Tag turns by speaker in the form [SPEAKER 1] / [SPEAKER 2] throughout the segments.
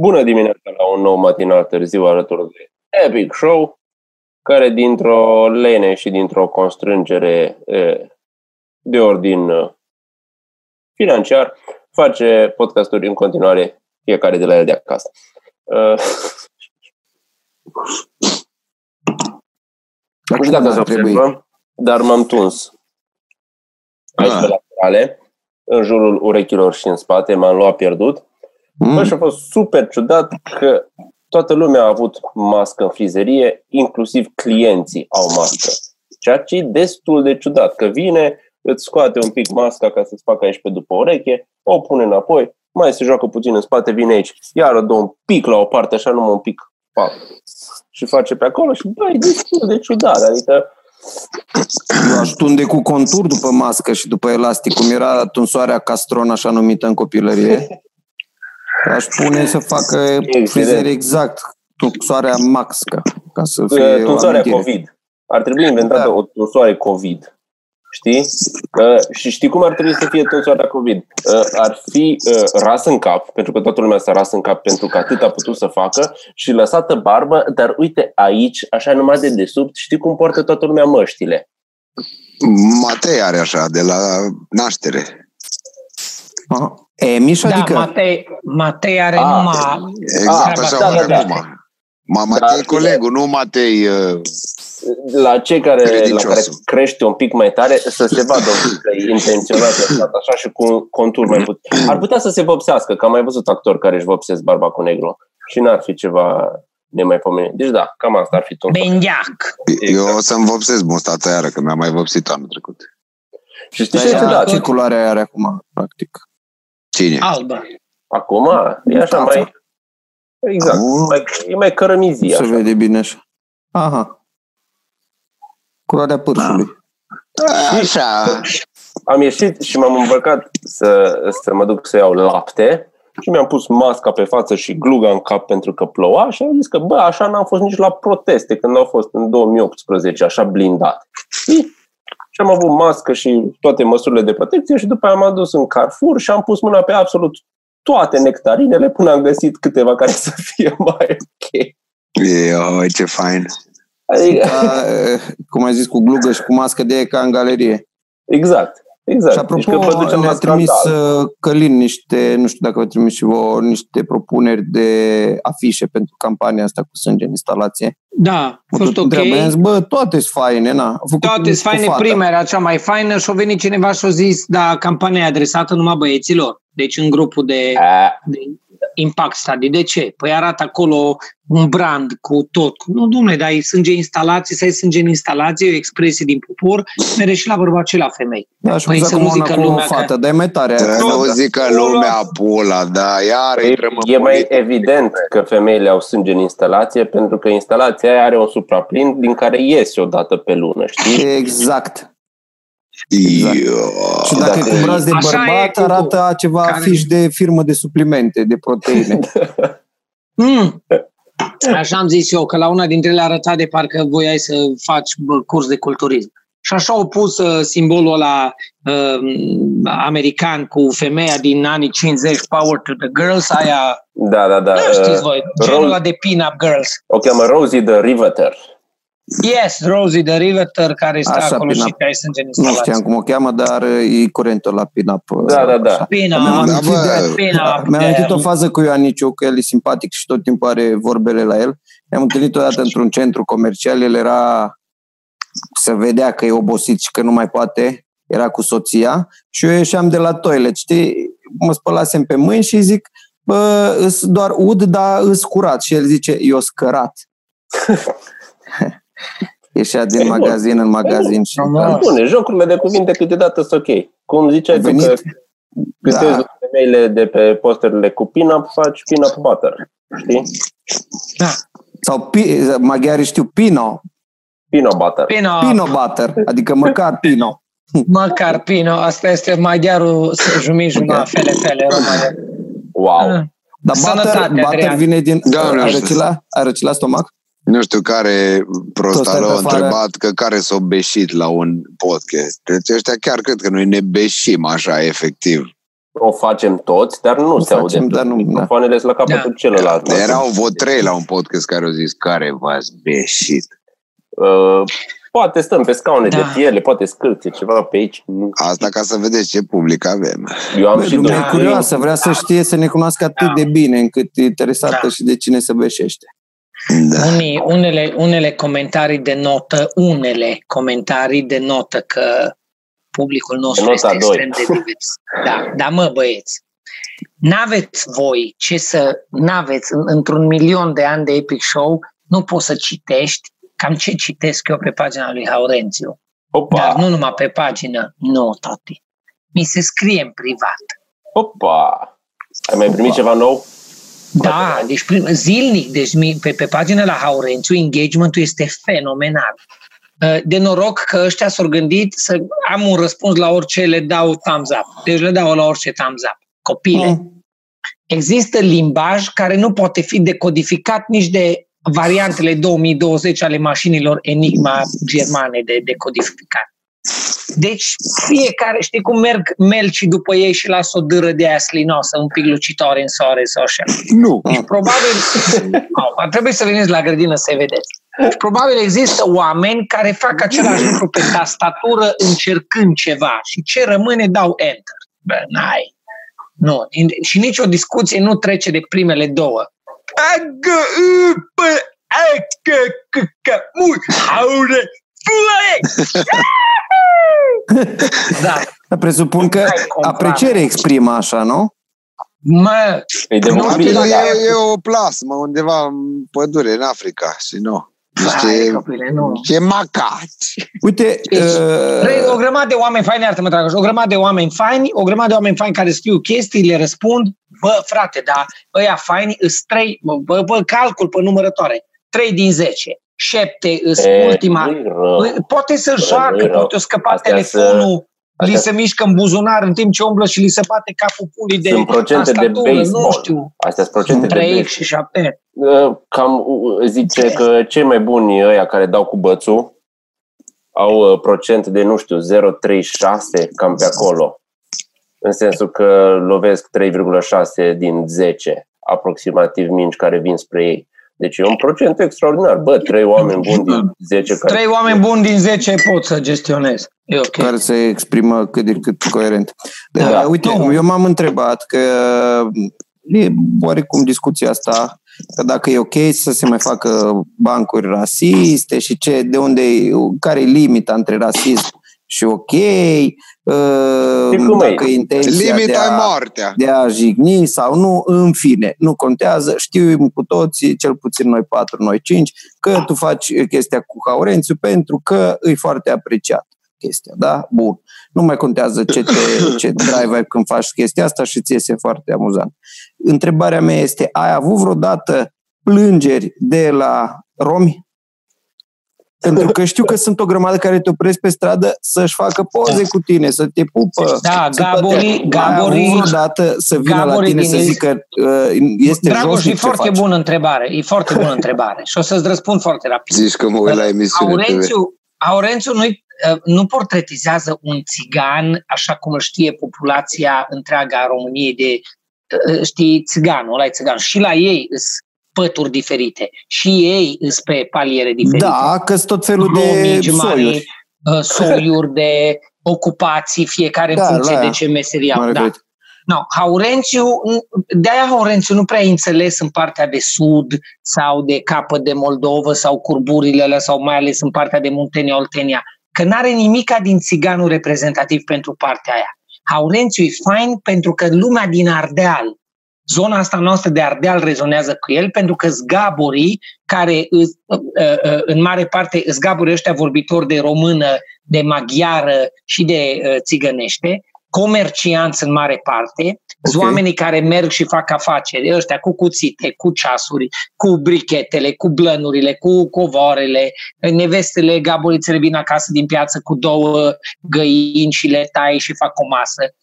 [SPEAKER 1] Bună dimineața la un nou matinal târziu alături de Epic Show, care dintr-o lene și dintr-o constrângere de ordin financiar face podcasturi în continuare fiecare de la el de acasă. Nu știu dacă se observă, dar m-am tuns aici pe laterale, în jurul urechilor și în spate, m-am luat pierdut. Mm. Bă, și a fost super ciudat că toată lumea a avut mască în frizerie, inclusiv clienții au mască. Ceea ce e destul de ciudat, că vine, îți scoate un pic masca ca să-ți facă aici pe după ureche, o pune înapoi, mai se joacă puțin în spate, vine aici, iar o dă un pic la o parte, așa numai un pic, pa, și face pe acolo și, băi, e destul de ciudat, adică
[SPEAKER 2] eu aș tunde cu contur după mască și după elastic, cum era tunsoarea castron, așa numită în copilărie. Aș pune să facă frizer exact tunsoarea maxcă, ca să fie
[SPEAKER 1] Tunsoarea COVID. Ar trebui inventată da. o tunsoare COVID. Știi? Uh, și știi cum ar trebui să fie tunsoarea COVID? Uh, ar fi uh, ras în cap, pentru că toată lumea s-a ras în cap pentru că atât a putut să facă, și lăsată barbă, dar uite aici, așa numai de desubt, știi cum poartă toată lumea măștile?
[SPEAKER 3] Matei are așa, de la naștere.
[SPEAKER 2] Aha. E, Mișa,
[SPEAKER 4] da,
[SPEAKER 2] adică...
[SPEAKER 4] Matei, Matei are a, numai...
[SPEAKER 3] Exact, așa da, da, da. Ma, Matei da, colegul, nu Matei... Uh
[SPEAKER 1] la cei care, la care crește un pic mai tare să se vadă un pic că e intenționat așa și cu contur mai puțin. Ar putea să se vopsească, că am mai văzut actori care își vopsesc barba cu negru și n-ar fi ceva nemaipomenit. Deci da, cam asta ar fi tot.
[SPEAKER 4] Bendiac.
[SPEAKER 3] Exact. Eu o să-mi vopsesc mustața iară, că mi-a mai vopsit anul trecut.
[SPEAKER 2] Și știi ce da, Ce culoare are acum, practic?
[SPEAKER 3] Cine?
[SPEAKER 4] Albă.
[SPEAKER 1] Acum? E așa mai... Exact. Mai, e mai cărămizia.
[SPEAKER 2] Se vede bine așa. Aha culoarea pârșului.
[SPEAKER 3] Da. Așa.
[SPEAKER 1] Am ieșit și m-am îmbrăcat să, să mă duc să iau lapte și mi-am pus masca pe față și gluga în cap pentru că ploua și am zis că, bă, așa n-am fost nici la proteste când au fost în 2018, așa blindat. Și am avut mască și toate măsurile de protecție și după aia m-am dus în Carrefour și am pus mâna pe absolut toate nectarinele până am găsit câteva care să fie mai ok.
[SPEAKER 3] E, ce fain.
[SPEAKER 2] Adică... Ca, cum ai zis, cu glugă și cu mască de ca în galerie.
[SPEAKER 1] Exact. Exact.
[SPEAKER 2] Și apropo, deci ne-a trimis scandal. Uh, Călin niște, nu știu dacă vă trimis și vă, niște propuneri de afișe pentru campania asta cu sânge în instalație.
[SPEAKER 4] Da, a fost ok.
[SPEAKER 2] Zis, bă, toate sunt faine, na.
[SPEAKER 4] Toate sunt faine, prima era cea mai faină și a venit cineva și a zis, da, campania e adresată numai băieților. Deci în grupul de, de impact study. De ce? Păi arată acolo un brand cu tot. Nu, domnule, dar ai sânge instalație, să ai sânge în instalație, o expresie din popor, mere și la bărbat și la femei.
[SPEAKER 2] Da, și păi să nu zică lumea o fată, că... dar e mai tare.
[SPEAKER 3] Să nu zică lumea pula, da, iar
[SPEAKER 1] e, e mai evident că femeile au sânge în instalație, pentru că instalația aia are un supraplin din care iese o dată pe lună, știi?
[SPEAKER 2] Exact. Exact. Și dacă e cu braț de bărbat, cu... arată ceva care... afiș de firmă de suplimente, de proteine.
[SPEAKER 4] mm. Așa am zis eu, că la una dintre ele arăta de parcă voiai să faci curs de culturism. Și așa au pus uh, simbolul ăla uh, american cu femeia din anii 50, Power to the Girls, aia...
[SPEAKER 1] Da, da, da.
[SPEAKER 4] Nu știți voi, genul ăla de pin-up girls.
[SPEAKER 1] O cheamă Rosie the Riveter.
[SPEAKER 4] Yes, Rosie the Riveter, care stă Așa, acolo și care sânge în
[SPEAKER 2] Nu știam cum o cheamă, dar e curentul la pin-up.
[SPEAKER 1] Da, da, da.
[SPEAKER 4] Pin-up,
[SPEAKER 2] mi-am amintit, da, pin-up, mi-am amintit o fază cu Ioaniciu, că el e simpatic și tot timpul are vorbele la el. Ne-am întâlnit odată într-un centru comercial, el era se vedea că e obosit și că nu mai poate, era cu soția și eu ieșeam de la toilet, știi? Mă spălasem pe mâini și zic, bă, îs doar ud, dar îs curat. Și el zice, eu scărat. Ieșea din e magazin bun. în magazin. Și
[SPEAKER 1] da. Bune, jocurile de cuvinte câteodată sunt ok. Cum ziceai tu că câte da. femeile de pe posterele cu pin-up, faci pin-up butter. Știi?
[SPEAKER 4] Da.
[SPEAKER 2] Sau pi, maghiarii știu pino.
[SPEAKER 1] Pino butter.
[SPEAKER 4] Pino.
[SPEAKER 2] Pino butter, adică măcar pino.
[SPEAKER 4] Măcar pino, asta este maghiarul jumii jumătate, fele, fele, România.
[SPEAKER 1] Wow.
[SPEAKER 2] Dar butter, butter vine din... Da, are la stomac?
[SPEAKER 3] Nu știu care prostală a întrebat că care s-a beșit la un podcast. Deci ăștia chiar cred că noi ne beșim așa, efectiv.
[SPEAKER 1] o facem toți, dar nu o se aude. Dar nu, Microfoanele da. sunt la capătul da. celălalt.
[SPEAKER 3] Erau vă trei la un podcast care au zis care v-ați beșit.
[SPEAKER 1] Uh, poate stăm pe scaune da. de piele, poate scârție ceva pe aici.
[SPEAKER 3] Asta ca să vedeți ce public avem.
[SPEAKER 2] Eu am Bă, și lumea e curioasă, vrea să știe să ne cunoască atât da. de bine încât e interesată da. și de cine se beșește.
[SPEAKER 4] Da. Unii, unele, unele comentarii de notă, unele comentarii de notă că publicul nostru este 2. extrem de divers. Da, da mă băieți, n-aveți voi ce să, n-aveți, într-un milion de ani de Epic Show, nu poți să citești cam ce citesc eu pe pagina lui Haurențiu. Opa. Dar nu numai pe pagină, nu, tati. Mi se scrie în privat.
[SPEAKER 1] Opa! Ai mai primit Opa. ceva nou?
[SPEAKER 4] Da, deci prim, zilnic, deci pe, pe pagina la Haurențiu, engagementul este fenomenal. Uh, de noroc că ăștia s-au gândit să am un răspuns la orice le dau thumbs up. Deci le dau la orice thumbs up. Copile. Mm. Există limbaj care nu poate fi decodificat nici de variantele 2020 ale mașinilor Enigma germane de decodificare. Deci fiecare, știi cum merg melci după ei și lasă o dâră de aia slinoasă, un pic lucitoare în soare sau așa.
[SPEAKER 3] Nu.
[SPEAKER 4] Deci probabil, no, trebuie să veniți la grădină să vedeți. Deci, probabil există oameni care fac același lucru pe tastatură încercând ceva și ce rămâne dau enter. Bă, n-ai. Nu. Și nicio discuție nu trece de primele două. Agă, pă, agă, că, mult, haure,
[SPEAKER 2] da. Presupun că apreciere exprimă așa, nu?
[SPEAKER 4] Mă,
[SPEAKER 3] e, de nu, e, e o plasmă undeva în pădure, în Africa, și nu.
[SPEAKER 4] Niște, copile, nu.
[SPEAKER 3] Ce macaci.
[SPEAKER 2] Uite... Deci,
[SPEAKER 4] uh... O grămadă de oameni faini, iartă-mă, dragă, o grămadă de oameni faini, o grămadă de oameni faini care scriu chestii, le răspund, bă, frate, da, ăia faini, îs trei, bă, bă, calcul pe numărătoare, 3 din 10 șepte, îs ultima. Poate să joacă, poate o scăpa Astea telefonul, li se mișcă în buzunar în timp ce umblă și li se bate capul pulii de
[SPEAKER 1] Sunt procente de baseball.
[SPEAKER 4] Nu știu.
[SPEAKER 1] Astea sunt procente
[SPEAKER 4] 3 de și 7.
[SPEAKER 1] Cam zice că cei mai buni ăia care dau cu bățul au uh, procent de, nu știu, 0,36, cam pe acolo. În sensul că lovesc 3,6 din 10 aproximativ minci care vin spre ei. Deci e un procent extraordinar. Bă, trei oameni buni din 10 care...
[SPEAKER 4] Trei oameni buni din 10 pot să gestionez. E okay.
[SPEAKER 2] Care se exprimă cât de cât coerent. Da. da. Uite, nu. eu m-am întrebat că e oarecum discuția asta că dacă e ok să se mai facă bancuri rasiste și ce, de unde, care e limita între rasism și ok, uh, dacă e intenția de a, moartea. de a jigni sau nu, în fine, nu contează, știu cu toții, cel puțin noi patru, noi cinci, că tu faci chestia cu Haurențiu pentru că e foarte apreciat chestia, da? Bun. Nu mai contează ce, te, ce drive ai când faci chestia asta și ți iese foarte amuzant. Întrebarea mea este, ai avut vreodată plângeri de la romi? Pentru că știu că sunt o grămadă care te opresc pe stradă să-și facă poze cu tine, să te pupă.
[SPEAKER 4] Da, Gabori, Gabori,
[SPEAKER 2] vreodată să vină Gabori la tine să zică uh, este
[SPEAKER 4] Dragoș, e foarte bună întrebare, e foarte bună întrebare și o să-ți răspund foarte rapid.
[SPEAKER 3] Zici că mă uit la emisiune.
[SPEAKER 4] Aurențiu, Aurențiu nu, uh, nu portretizează un țigan așa cum îl știe populația întreaga a României de uh, știi, țiganul, ăla e țigan. Și la ei sunt pături diferite. Și ei sunt pe paliere diferite.
[SPEAKER 2] Da, că tot felul de soiuri.
[SPEAKER 4] Uh, soiuri de ocupații, fiecare da, în funcție de ce meserie au. Da. No, Haurențiu, de-aia Haurențiu nu prea înțeles în partea de sud sau de capăt de Moldovă sau curburile alea sau mai ales în partea de Muntenia, Oltenia, că n-are nimica din țiganul reprezentativ pentru partea aia. Haurențiu e fain pentru că lumea din Ardeal zona asta noastră de Ardeal rezonează cu el, pentru că zgaborii, care ă, ă, în mare parte zgaborii ăștia vorbitori de română, de maghiară și de ă, țigănește, comercianți în mare parte, okay. oamenii care merg și fac afaceri, ăștia cu cuțite, cu ceasuri, cu brichetele, cu blănurile, cu covoarele, nevestele, gaborițele vin acasă din piață cu două găini și le tai și fac o masă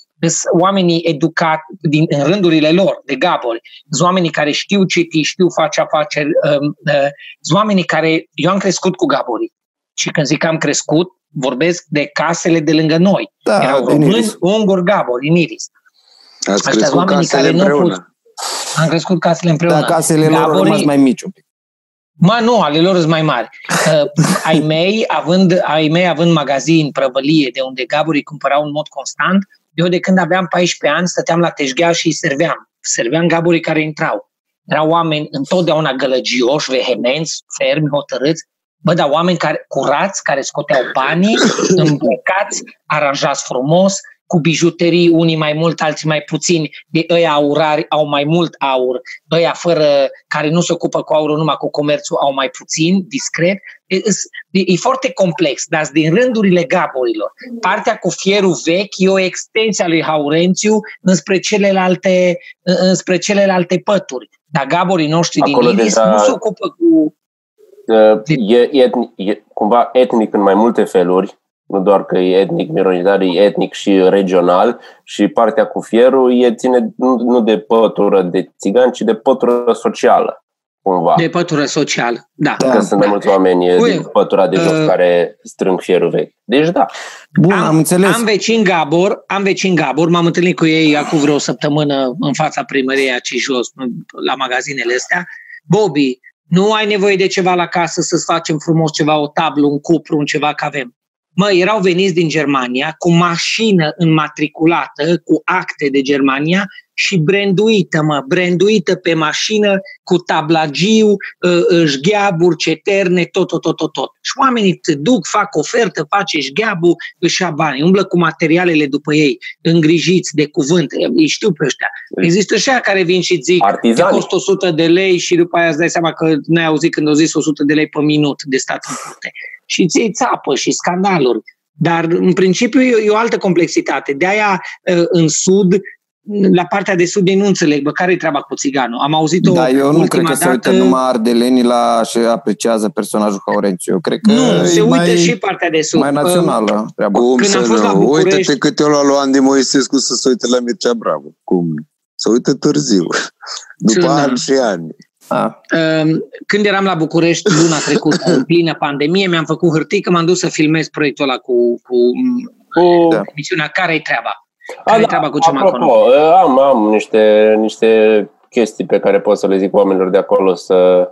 [SPEAKER 4] oamenii educați din, în rândurile lor, de gabori, sunt oamenii care știu citi, știu face afaceri, um, uh, sunt oamenii care... Eu am crescut cu gaborii și când zic că am crescut, vorbesc de casele de lângă noi. Da, Erau români, unguri, gabori, în Iris.
[SPEAKER 3] Ați crescut casele împreună.
[SPEAKER 4] Am crescut casele împreună.
[SPEAKER 2] Da, casele lor au rămas mai mici un pic.
[SPEAKER 4] Mă, nu, ale lor sunt mai mari. Uh, ai, mei, având, ai mei având magazin prăvălie de unde gaburii cumpărau în mod constant, eu de când aveam 14 ani stăteam la teșghea și îi serveam. Serveam gaburii care intrau. Erau oameni întotdeauna gălăgioși, vehemenți, fermi, hotărâți, Bă, dar oameni care, curați, care scoteau banii, îmbrăcați, aranjați frumos, cu bijuterii, unii mai mult, alții mai puțini, de ăia aurari au mai mult aur, ăia fără, care nu se ocupă cu aurul numai cu comerțul, au mai puțin, discret. E, e, e foarte complex, dar din rândurile gaborilor. Partea cu fierul vechi e o extensie a lui Haurențiu înspre celelalte, înspre celelalte pături. Dar gaborii noștri Acolo din Iris deja... nu se ocupă cu
[SPEAKER 1] E, etnic, e cumva etnic în mai multe feluri, nu doar că e etnic minoritar, e etnic și regional și partea cu fierul e ține nu, nu de pătură de țigan, ci de pătură socială. Cumva.
[SPEAKER 4] De pătură socială, da.
[SPEAKER 1] Că
[SPEAKER 4] da.
[SPEAKER 1] sunt de mulți oameni Ui, din pătura de jos uh, care strâng fierul vechi. Deci da.
[SPEAKER 2] Bun, am, am înțeles.
[SPEAKER 4] Am vecin Gabor, am vecin Gabor, m-am întâlnit cu ei acum vreo săptămână în fața primăriei aici jos, la magazinele astea. Bobby, nu ai nevoie de ceva la casă să-ți facem frumos ceva, o tablă, un cupru, un ceva, că avem. Mă, erau veniți din Germania cu mașină înmatriculată, cu acte de Germania și branduită, mă, branduită pe mașină cu tablagiu, șgheaburi, ceterne, tot, tot, tot, tot, tot. Și oamenii te duc, fac ofertă, face șgheabul, își ia bani, umblă cu materialele după ei, îngrijiți de cuvânt, îi știu pe ăștia. Există și care vin și zic Artizani. că costă 100 de lei și după aia îți dai seama că n-ai auzit când au zis 100 de lei pe minut de stat în curte și îți iei țapă și scandaluri. Dar, în principiu, e o altă complexitate. De aia, ă, în Sud, la partea de sud ei nu înțeleg, bă, care-i treaba cu țiganul? Am auzit-o
[SPEAKER 2] Da, eu nu cred că
[SPEAKER 4] dată...
[SPEAKER 2] se uită numai ardelenii la și apreciază personajul Haurențiu. Eu cred că
[SPEAKER 4] nu, se uită mai, și partea de sud.
[SPEAKER 2] Mai națională treaba.
[SPEAKER 3] Cum Când să am fost nu? La București... Uite-te cât eu l-am luat Andy Moisescu să se uite la Mircea Bravo. Cum? Să uită târziu. După ani și ani.
[SPEAKER 4] A. Ehm, când eram la București luna trecută, în plină pandemie, mi-am făcut hârtii că m-am dus să filmez proiectul ăla cu, cu cu da. emisiunea Care-i treaba? Care-i da, treaba cu ce
[SPEAKER 1] apropo, am, am niște, niște chestii pe care pot să le zic oamenilor de acolo să...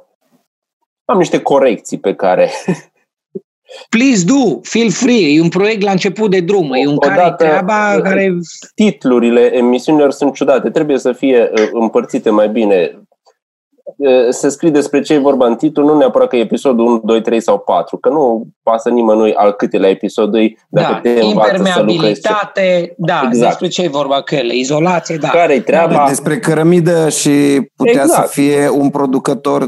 [SPEAKER 1] Am niște corecții pe care...
[SPEAKER 4] Please do, feel free. E un proiect la început de drum. E un care treaba care...
[SPEAKER 1] Titlurile emisiunilor sunt ciudate. Trebuie să fie uh, împărțite mai bine se scrie despre ce e vorba în titlu, nu neapărat că e episodul 1, 2, 3 sau 4, că nu pasă nimănui al câtelea episod e, dacă da, te învață să lucrezi. Ce...
[SPEAKER 4] da, exact. despre ce e vorba cu ele, izolație, da.
[SPEAKER 1] Care-i treaba?
[SPEAKER 2] Despre cărămidă și putea exact. să fie un producător,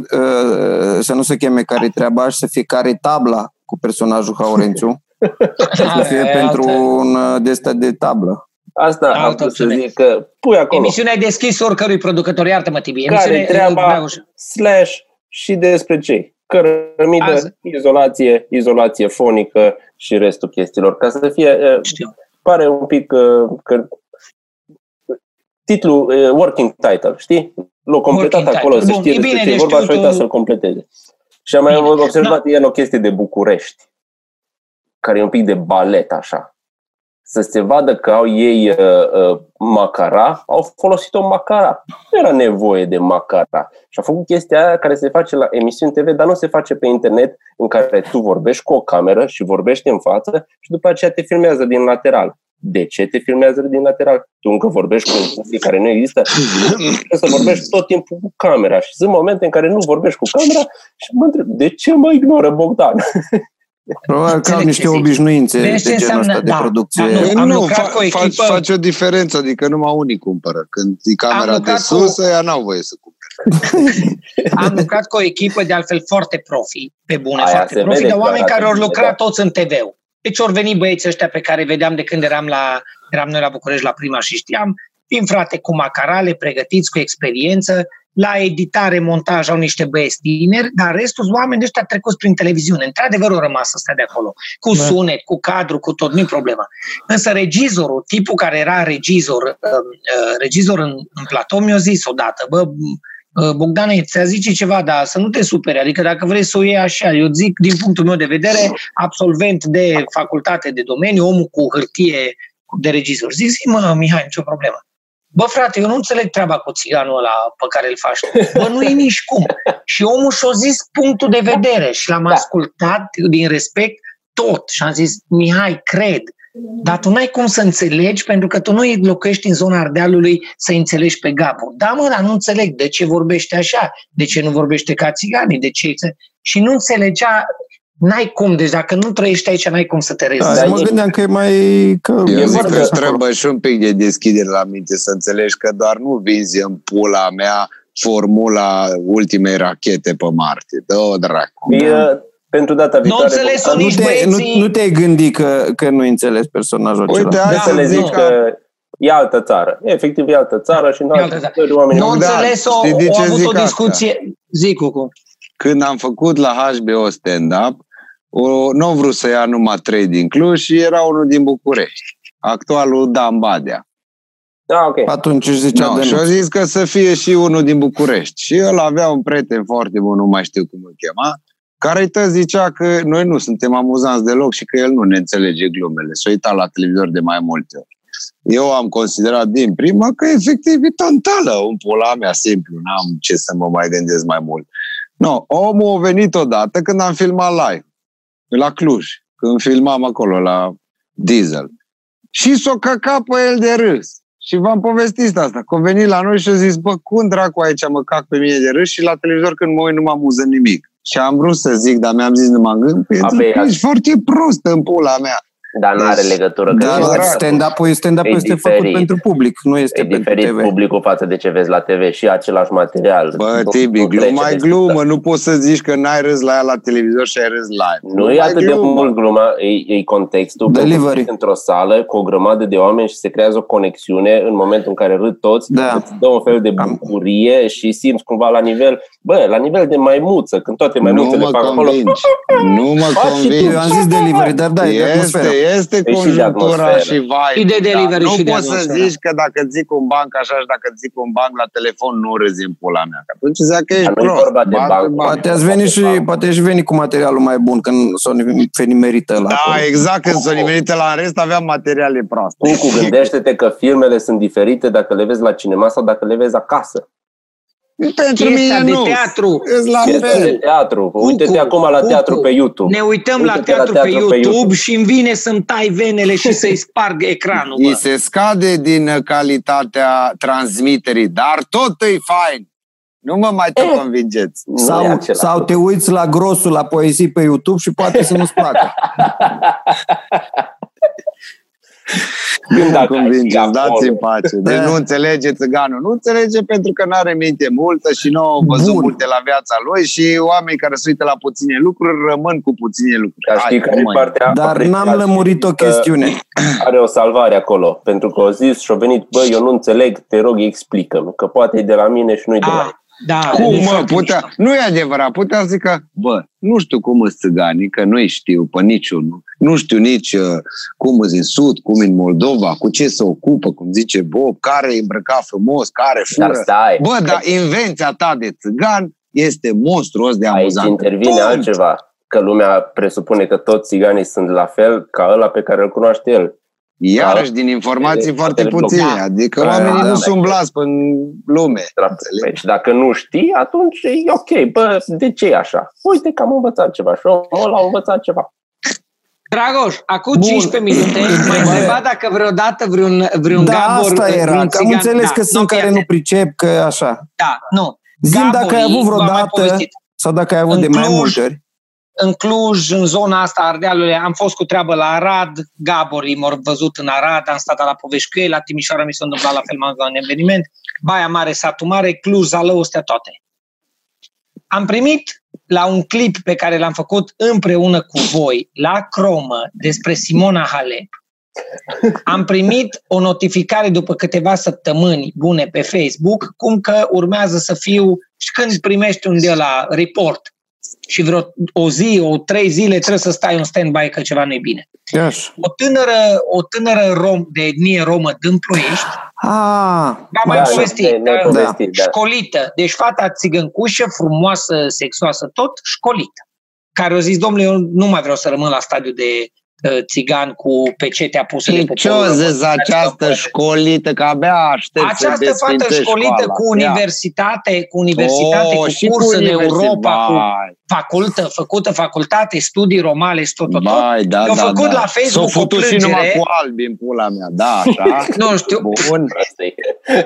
[SPEAKER 2] să nu se cheme care-i treaba și să fie care tabla cu personajul Haurențiu. să fie pentru un de de tablă.
[SPEAKER 1] Asta Altă am să zic că pui acolo.
[SPEAKER 4] Emisiunea e deschis oricărui producător, iartă-mă, Tibi.
[SPEAKER 1] Care treaba, slash și despre ce? Cărămidă, Azi. izolație, izolație fonică și restul chestiilor. Ca să fie, Știu. pare un pic că titlul, working title, știi? L-a completat working acolo, title. să știe Bun, despre ce e vorba și uita să-l completeze. Și am mai observat da. el o chestie de București, care e un pic de balet, așa să se vadă că au ei uh, uh, macara, au folosit o macara. Nu era nevoie de macara. Și a făcut chestia aia care se face la emisiuni TV, dar nu se face pe internet, în care tu vorbești cu o cameră și vorbești în față și după aceea te filmează din lateral. De ce te filmează din lateral? Tu încă vorbești cu un public care nu există? Trebuie să vorbești tot timpul cu camera și sunt momente în care nu vorbești cu camera și mă întreb, de ce mă ignoră Bogdan?
[SPEAKER 2] Probabil că au niște obișnuințe de genul înseamnă, ăsta de da, producție. Da,
[SPEAKER 3] nu, am nu fa- cu echipă... faci, faci o diferență, adică numai unii cumpără. Când e camera de sus, cu... ea n-au voie să cumpere.
[SPEAKER 4] am lucrat cu o echipă de altfel foarte profi, pe bune, Aia foarte profi, dar oameni care au lucrat toți în tv Deci ori veni băieții ăștia pe care vedeam de când eram, la, eram noi la București la prima și știam, vin frate cu macarale, pregătiți, cu experiență, la editare, montaj au niște băieți tineri, dar restul sunt oameni ăștia trecuți prin televiziune. Într-adevăr au rămas ăsta de acolo. Cu da. sunet, cu cadru, cu tot, nu-i problema. Însă regizorul, tipul care era regizor, uh, uh, regizor în, în platou, mi-a zis odată, bă, uh, Bogdane, ți-a zice ceva, dar să nu te superi, adică dacă vrei să o iei așa, eu zic, din punctul meu de vedere, absolvent de facultate de domeniu, omul cu hârtie de regizor. Zic, zi, mă, Mihai, nicio problemă. Bă, frate, eu nu înțeleg treaba cu țiganul ăla pe care îl faci. Bă, nu e nici cum. Și omul și-a zis punctul de vedere și l-am da. ascultat din respect tot. Și am zis, Mihai, cred, dar tu n-ai cum să înțelegi, pentru că tu nu locuiești în zona Ardealului să înțelegi pe Gabor. Da, mă, dar nu înțeleg de ce vorbește așa, de ce nu vorbește ca țiganii, de ce... Și nu înțelegea, n-ai cum, deci dacă nu trăiești aici, n-ai cum să te rezolvi.
[SPEAKER 2] Da, mă gândeam că e mai... Că
[SPEAKER 3] Eu zic că trebuie și un pic de deschidere la minte să înțelegi că doar nu vinzi în pula mea formula ultimei rachete pe Marte. Dă-o dracu.
[SPEAKER 1] Da pentru data viitoare. Nu înțeles
[SPEAKER 2] nu, te, nu, nu te-ai gândit că, că nu înțeles personajul
[SPEAKER 1] Uite, acela. Uite, hai să le zic că e altă țară. Efectiv, e altă țară și în altă țară
[SPEAKER 4] oamenii... Nu înțeles-o, o, avut o discuție... Asta? Zic, cu.
[SPEAKER 3] Când am făcut la HBO stand-up, o, nu au vrut să ia numai trei din Cluj și era unul din București. Actualul Dan Badea.
[SPEAKER 1] Da, ok.
[SPEAKER 2] Atunci își zicea no,
[SPEAKER 3] de Și au zis că să fie și unul din București. Și el avea un prieten foarte bun, nu mai știu cum îl chema, care tă zicea că noi nu suntem amuzanți deloc și că el nu ne înțelege glumele. S-a uitat la televizor de mai multe ori. Eu am considerat din prima că efectiv e tantală, un pula mea simplu, n-am ce să mă mai gândesc mai mult. No, omul a venit odată când am filmat live, la Cluj, când filmam acolo la Diesel. Și s-o căca pe el de râs. Și v-am povestit asta, că a venit la noi și a zis, bă, cum dracu aici mă cac pe mine de râs și la televizor când mă uit nu mă amuză nimic. Și am vrut să zic, dar mi-am zis, nu mă gând, pentru că ești foarte prost în pula mea.
[SPEAKER 1] Dar nu are deci, legătură.
[SPEAKER 2] Dar stand-up-ul, stand-up este diferit. făcut pentru public, nu este
[SPEAKER 1] e
[SPEAKER 2] pentru
[SPEAKER 1] diferit
[SPEAKER 2] TV.
[SPEAKER 1] publicul față de ce vezi la TV și același material.
[SPEAKER 3] Bă, Tibi, gluma e glumă, nu poți să zici că n-ai râs la ea la televizor și ai râs live.
[SPEAKER 1] Nu e atât glumă. de mult gluma, e, e contextul.
[SPEAKER 2] Delivery.
[SPEAKER 1] Într-o sală cu o grămadă de oameni și se creează o conexiune în momentul în care râd toți,
[SPEAKER 2] da.
[SPEAKER 1] îți dă un fel de bucurie și simți cumva la nivel, bă, la nivel de maimuță, când toate maimuțele
[SPEAKER 3] fac
[SPEAKER 1] acolo.
[SPEAKER 3] Nu mă convingi.
[SPEAKER 2] Eu am zis delivery, dar da,
[SPEAKER 3] e este, este conjunctura și vai.
[SPEAKER 4] Și de delivery
[SPEAKER 3] da.
[SPEAKER 4] și
[SPEAKER 3] Nu poți să zici că dacă zic un banc așa și dacă zic un banc la telefon nu râzi în pula mea. Că atunci zic că ești prost.
[SPEAKER 2] Poate ați venit și, poate ați venit cu materialul mai bun când s-o nimerită la
[SPEAKER 3] Da, acolo. exact, când s-o nimerită la în rest aveam materiale proaste.
[SPEAKER 1] Cu gândește-te că filmele sunt diferite dacă le vezi la cinema sau dacă le vezi acasă.
[SPEAKER 3] Pentru
[SPEAKER 4] Piesa
[SPEAKER 3] mine
[SPEAKER 4] de nu. teatru.
[SPEAKER 3] la fel.
[SPEAKER 1] de teatru. Uite-te acum la Cucu. teatru pe YouTube.
[SPEAKER 4] Ne uităm la teatru, la teatru pe, YouTube pe YouTube și îmi vine să-mi tai venele și să-i sparg ecranul. Bă.
[SPEAKER 3] Îi se scade din calitatea transmiterii, dar tot e fain. Nu mă mai te eh. convingeți.
[SPEAKER 2] Sau, sau te uiți la grosul la poezii pe YouTube și poate să nu-ți placă.
[SPEAKER 3] Când dacă convingeți, dați în pace. Deci nu înțelege țiganul. Nu înțelege pentru că nu are minte multă și nu au văzut Bun. multe la viața lui și oamenii care se uită la puține lucruri rămân cu puține lucruri.
[SPEAKER 1] Dar știi care partea
[SPEAKER 2] Dar n-am lămurit o chestiune.
[SPEAKER 1] Are o salvare acolo. Pentru că au zis și au venit, bă, eu nu înțeleg, te rog, explică-mi. Că poate e de la mine și nu-i de la mine.
[SPEAKER 4] Da,
[SPEAKER 3] cum, mă, putea, nu e adevărat, putea să zică, bă, nu știu cum sunt țiganii, că nu-i știu pe niciunul, nu știu nici uh, cum sunt în Sud, cum în Moldova, cu ce se ocupă, cum zice Bob, care e îmbrăcat frumos, care fură.
[SPEAKER 1] Dar stai.
[SPEAKER 3] Bă, dar invenția ta de țigan este monstruos de amuzant.
[SPEAKER 1] Aici intervine Punct. altceva, că lumea presupune că toți țiganii sunt la fel ca ăla pe care îl cunoaște el.
[SPEAKER 3] Iarăși din informații e foarte puține. Da. Adică da, oamenii da, nu da, sunt blați pe lume.
[SPEAKER 1] Deci dacă nu știi, atunci e ok. Bă, de ce e așa? Uite că am învățat ceva și ăla a învățat ceva.
[SPEAKER 4] Dragoș, acum Bun. 15 minute mai întrebat dacă vreodată vreun, vreun
[SPEAKER 2] da,
[SPEAKER 4] Gabor...
[SPEAKER 2] asta era, vreun țigan, am înțeles da, că sunt care nu pricep, că așa.
[SPEAKER 4] Da, nu.
[SPEAKER 2] Zim dacă ai avut vreodată, sau dacă ai avut în de mai multe ori
[SPEAKER 4] în Cluj, în zona asta Ardealului, am fost cu treabă la Arad, Gabor m-au văzut în Arad, am stat la Povești cu ei, la Timișoara mi s-a întâmplat la fel, m-am la un eveniment, Baia Mare, Satul Mare, Cluj, Zalău, astea toate. Am primit la un clip pe care l-am făcut împreună cu voi la Cromă despre Simona Halep, am primit o notificare după câteva săptămâni bune pe Facebook, cum că urmează să fiu, și când primești un de la report și vreo o zi, o trei zile trebuie să stai în stand-by că ceva nu e bine.
[SPEAKER 2] Yes.
[SPEAKER 4] O tânără, o tânără rom, de etnie romă din Ploiești,
[SPEAKER 2] ah,
[SPEAKER 4] da, mai da, povestit, da, povestit da. școlită, deci fata țigăncușă, frumoasă, sexoasă, tot, școlită, care a zis, domnule, eu nu mai vreau să rămân la stadiu de Uh, țigan cu pecetea pusă de
[SPEAKER 3] Ce o zis această școlită, că abia aștept
[SPEAKER 4] Această fată școlită școala. cu universitate, cu universitate, oh, cu curs cu în Europa, cu facultă, făcută facultate, studii romale, tot, tot, tot.
[SPEAKER 3] Bai, da,
[SPEAKER 4] da,
[SPEAKER 3] făcut
[SPEAKER 4] da. la Facebook
[SPEAKER 3] S-o făcut și numai cu albi în pula mea, da, așa.
[SPEAKER 4] nu știu.
[SPEAKER 3] Bun.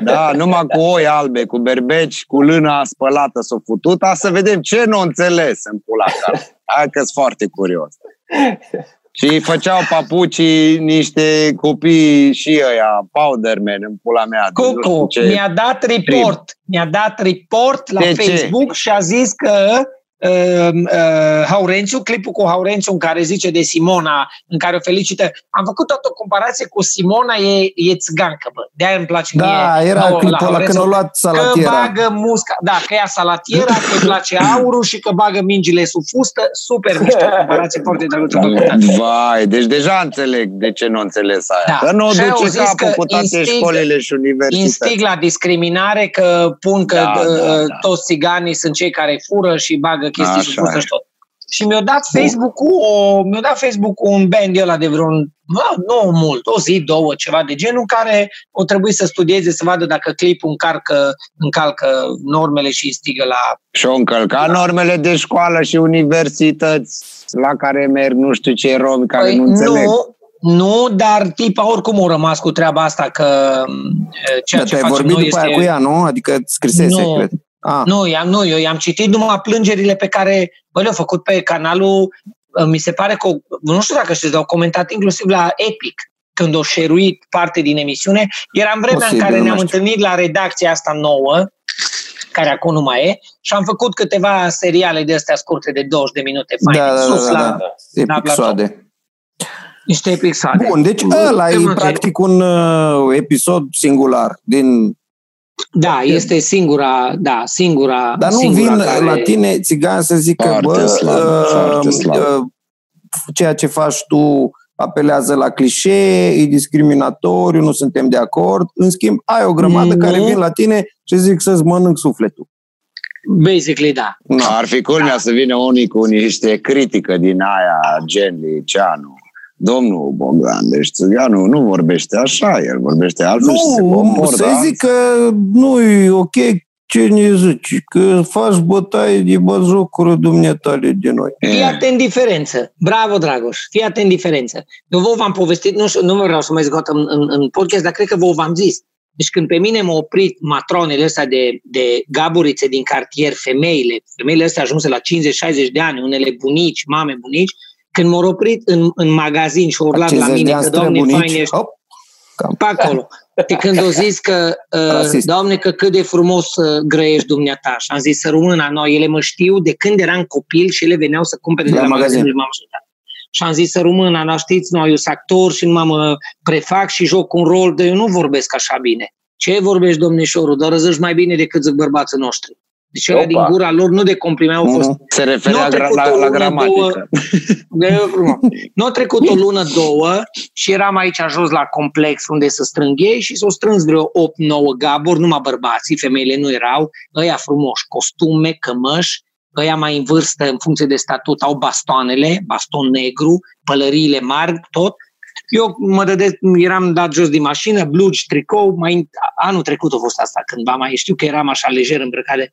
[SPEAKER 3] Da, numai cu oi albe, cu berbeci, cu lâna spălată s-o futut, să vedem ce nu înțeles în pula ta. Hai că sunt foarte curios. Și făceau papucii niște copii și ăia, Powderman, în pula mea.
[SPEAKER 4] Cucu, mi-a dat report, mi-a dat report la de Facebook ce? și a zis că uh, uh, Haurențiu, clipul cu Haurențiu în care zice de Simona, în care o felicită. Am făcut toată o comparație cu Simona, e, e țgancă, bă. De-aia îmi place
[SPEAKER 2] da, mie. era clipul ăla când o luat salatiera.
[SPEAKER 4] Că bagă musca, da, că ea salatiera, că îi place aurul și că bagă mingile sub fustă. Super mișto comparație, foarte drăguță.
[SPEAKER 3] Vai, deci deja înțeleg de ce nu înțeles aia. Da. Că nu o duce capul cu toate instig, școlile și universități.
[SPEAKER 4] Instig la discriminare că pun că da, da, da. toți țiganii sunt cei care fură și bagă chestii și și tot. Și mi-a dat Facebook-ul, o, mi-a dat Facebook un band de ăla de vreun, mă, nu mult, o zi, două, ceva de genul, care o trebuie să studieze, să vadă dacă clipul încarcă, încalcă normele și stigă la...
[SPEAKER 3] Și o încălca la... normele de școală și universități la care merg nu știu ce romi care păi nu înțeleg. Nu,
[SPEAKER 4] nu, dar tipa oricum au rămas cu treaba asta că ceea da, ce facem
[SPEAKER 2] vorbit
[SPEAKER 4] noi
[SPEAKER 2] după
[SPEAKER 4] este...
[SPEAKER 2] aia cu ea, nu? Adică scrisese,
[SPEAKER 4] nu,
[SPEAKER 2] cred.
[SPEAKER 4] Ah. Nu, i-am, nu, eu i-am citit numai plângerile pe care bă, le-au făcut pe canalul, uh, mi se pare că, nu știu dacă știți, au comentat inclusiv la Epic, când o șeruit parte din emisiune. Era în vremea Posibil, în care ne-am întâlnit la redacția asta nouă, care acum nu mai e, și am făcut câteva seriale de astea scurte de 20 de minute, faine,
[SPEAKER 2] da, da, sus da, da, la, da. episoade.
[SPEAKER 4] Niște episoade.
[SPEAKER 2] Bun, deci ăla e practic un uh, episod singular din
[SPEAKER 4] da, este singura, da, singura
[SPEAKER 2] Dar nu
[SPEAKER 4] singura
[SPEAKER 2] vin
[SPEAKER 4] care...
[SPEAKER 2] la tine țigan să zică, bă, slab, uh, slab. Uh, ceea ce faci tu apelează la clișee, e discriminatoriu, nu suntem de acord. În schimb, ai o grămadă mm-hmm. care vin la tine și zic să-ți mănânc sufletul.
[SPEAKER 4] Basically, da.
[SPEAKER 3] No, ar fi culmea da. să vină unii cu niște critică din aia, gen Liceanu domnul Bogdan, deci țiganul nu vorbește așa, el vorbește altfel
[SPEAKER 2] nu,
[SPEAKER 3] și se comportă.
[SPEAKER 2] să zic că nu e ok ce ne zici, că faci bătaie de bazocură dumneatale de noi.
[SPEAKER 4] Fii atent diferență. Bravo, Dragoș. Fii atent diferență. Eu vă v-am povestit, nu, știu, nu vreau să mai zic în, în, în podcast, dar cred că vă v-am zis. Deci când pe mine m-au oprit matronele astea de, de gaburițe din cartier, femeile, femeile astea ajunse la 50-60 de ani, unele bunici, mame bunici, când m-au oprit în, în magazin și au urlat la mine că, doamne, fain ești, Hop. pe acolo. De când au zis că, uh, doamne, că cât de frumos uh, grăiești dumneata. Și am zis, să rămână, noi, ele mă știu de când eram copil și ele veneau să cumpere de la, la magazin și m-am ajutat. Și am zis, să rămână, nu știți, noi, eu sunt actor și nu mă prefac și joc un rol, dar eu nu vorbesc așa bine. Ce vorbești, domnișorul? Dar răzăși mai bine decât zic bărbații noștri. Deci ăla din gura lor nu de compliment au fost. Mm-hmm.
[SPEAKER 3] Se referea la, la, la gramatică.
[SPEAKER 4] Două, nu a trecut o lună, două și eram aici jos la complex unde să strâng ei și s-au strâns vreo 8-9 gaburi, numai bărbații, femeile nu erau, ăia frumoși, costume, cămăși, ăia mai în vârstă, în funcție de statut, au bastoanele, baston negru, pălăriile mari, tot. Eu mă dăde, eram dat jos din mașină, blugi, tricou, mai, anul trecut a fost asta, cândva mai știu că eram așa lejer îmbrăcat și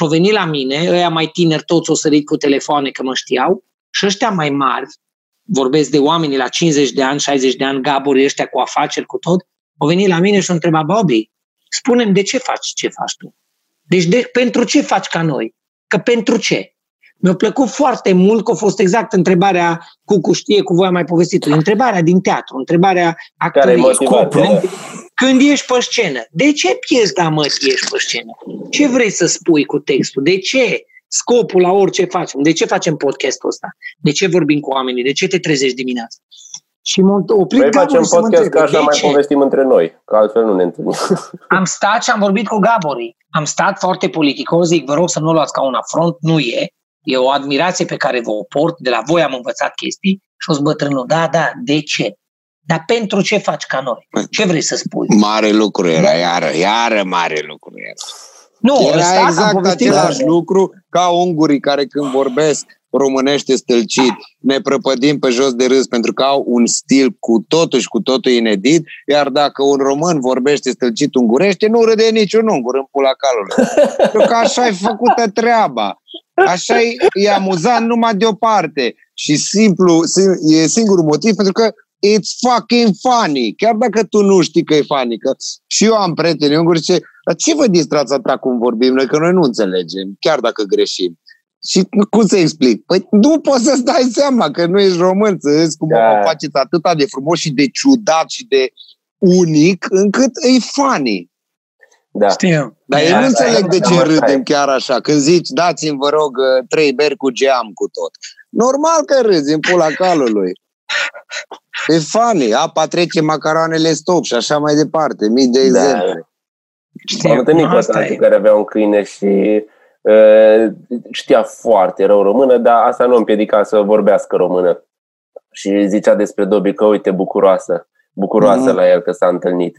[SPEAKER 4] au venit la mine, ăia mai tineri toți au sărit cu telefoane că mă știau și ăștia mai mari, vorbesc de oameni la 50 de ani, 60 de ani, gaburi ăștia cu afaceri, cu tot, au venit la mine și au întrebat, Bobby, spunem de ce faci ce faci tu? Deci de, pentru ce faci ca noi? Că pentru ce? Mi-a plăcut foarte mult că a fost exact întrebarea cu cu știe, cu voi am mai povestit întrebarea din teatru, întrebarea actoriei. Scopul, când ești pe scenă, de ce pierzi da mă ești pe scenă? Ce vrei să spui cu textul? De ce? Scopul la orice facem. De ce facem podcastul ăsta? De ce vorbim cu oamenii? De ce te trezești dimineața? Și m-am oprit
[SPEAKER 1] Noi facem podcast ca așa mai ce? povestim între noi, că altfel nu ne întâlnim.
[SPEAKER 4] Am stat și am vorbit cu Gaborii. Am stat foarte politicos, zic, vă rog să nu luați ca un afront, nu e. E o admirație pe care vă o port, de la voi am învățat chestii și o bătrânul, da, da, de ce? Dar pentru ce faci ca noi? Ce vrei să spui?
[SPEAKER 3] Mare lucru era, da? iară, iară mare lucru era.
[SPEAKER 4] Nu,
[SPEAKER 3] era exact același lucru ca ungurii care când vorbesc românește stâlcit, ne prăpădim pe jos de râs pentru că au un stil cu totul și cu totul inedit, iar dacă un român vorbește stâlcit ungurește, nu râde niciun ungur în pula calului. pentru că așa e făcută treaba. Așa e, e amuzant numai de o parte. Și simplu, e singurul motiv pentru că it's fucking funny. Chiar dacă tu nu știi că e funny. Că și eu am prieteni unguri ce dar ce vă distrați atâta cum vorbim noi? Că noi nu înțelegem, chiar dacă greșim. Și cum să explic? Păi nu poți să stai seama că nu ești român, să vezi cum da. o faceți atât de frumos și de ciudat și de unic, încât e funny.
[SPEAKER 4] Da. Știu.
[SPEAKER 3] Dar eu nu înțeleg de ce râdem chiar așa. Când zici, dați-mi, vă rog, trei beri cu geam cu tot. Normal că râzi în pula calului. E funny. Apa trece macaroanele stop și așa mai departe. Mii de da. exemple.
[SPEAKER 1] Știu, Am întâlnit cu care avea un câine și uh, știa foarte rău română, dar asta nu împiedica să vorbească română. Și zicea despre Dobby că, uite, bucuroasă, bucuroasă mm. la el că s-a întâlnit.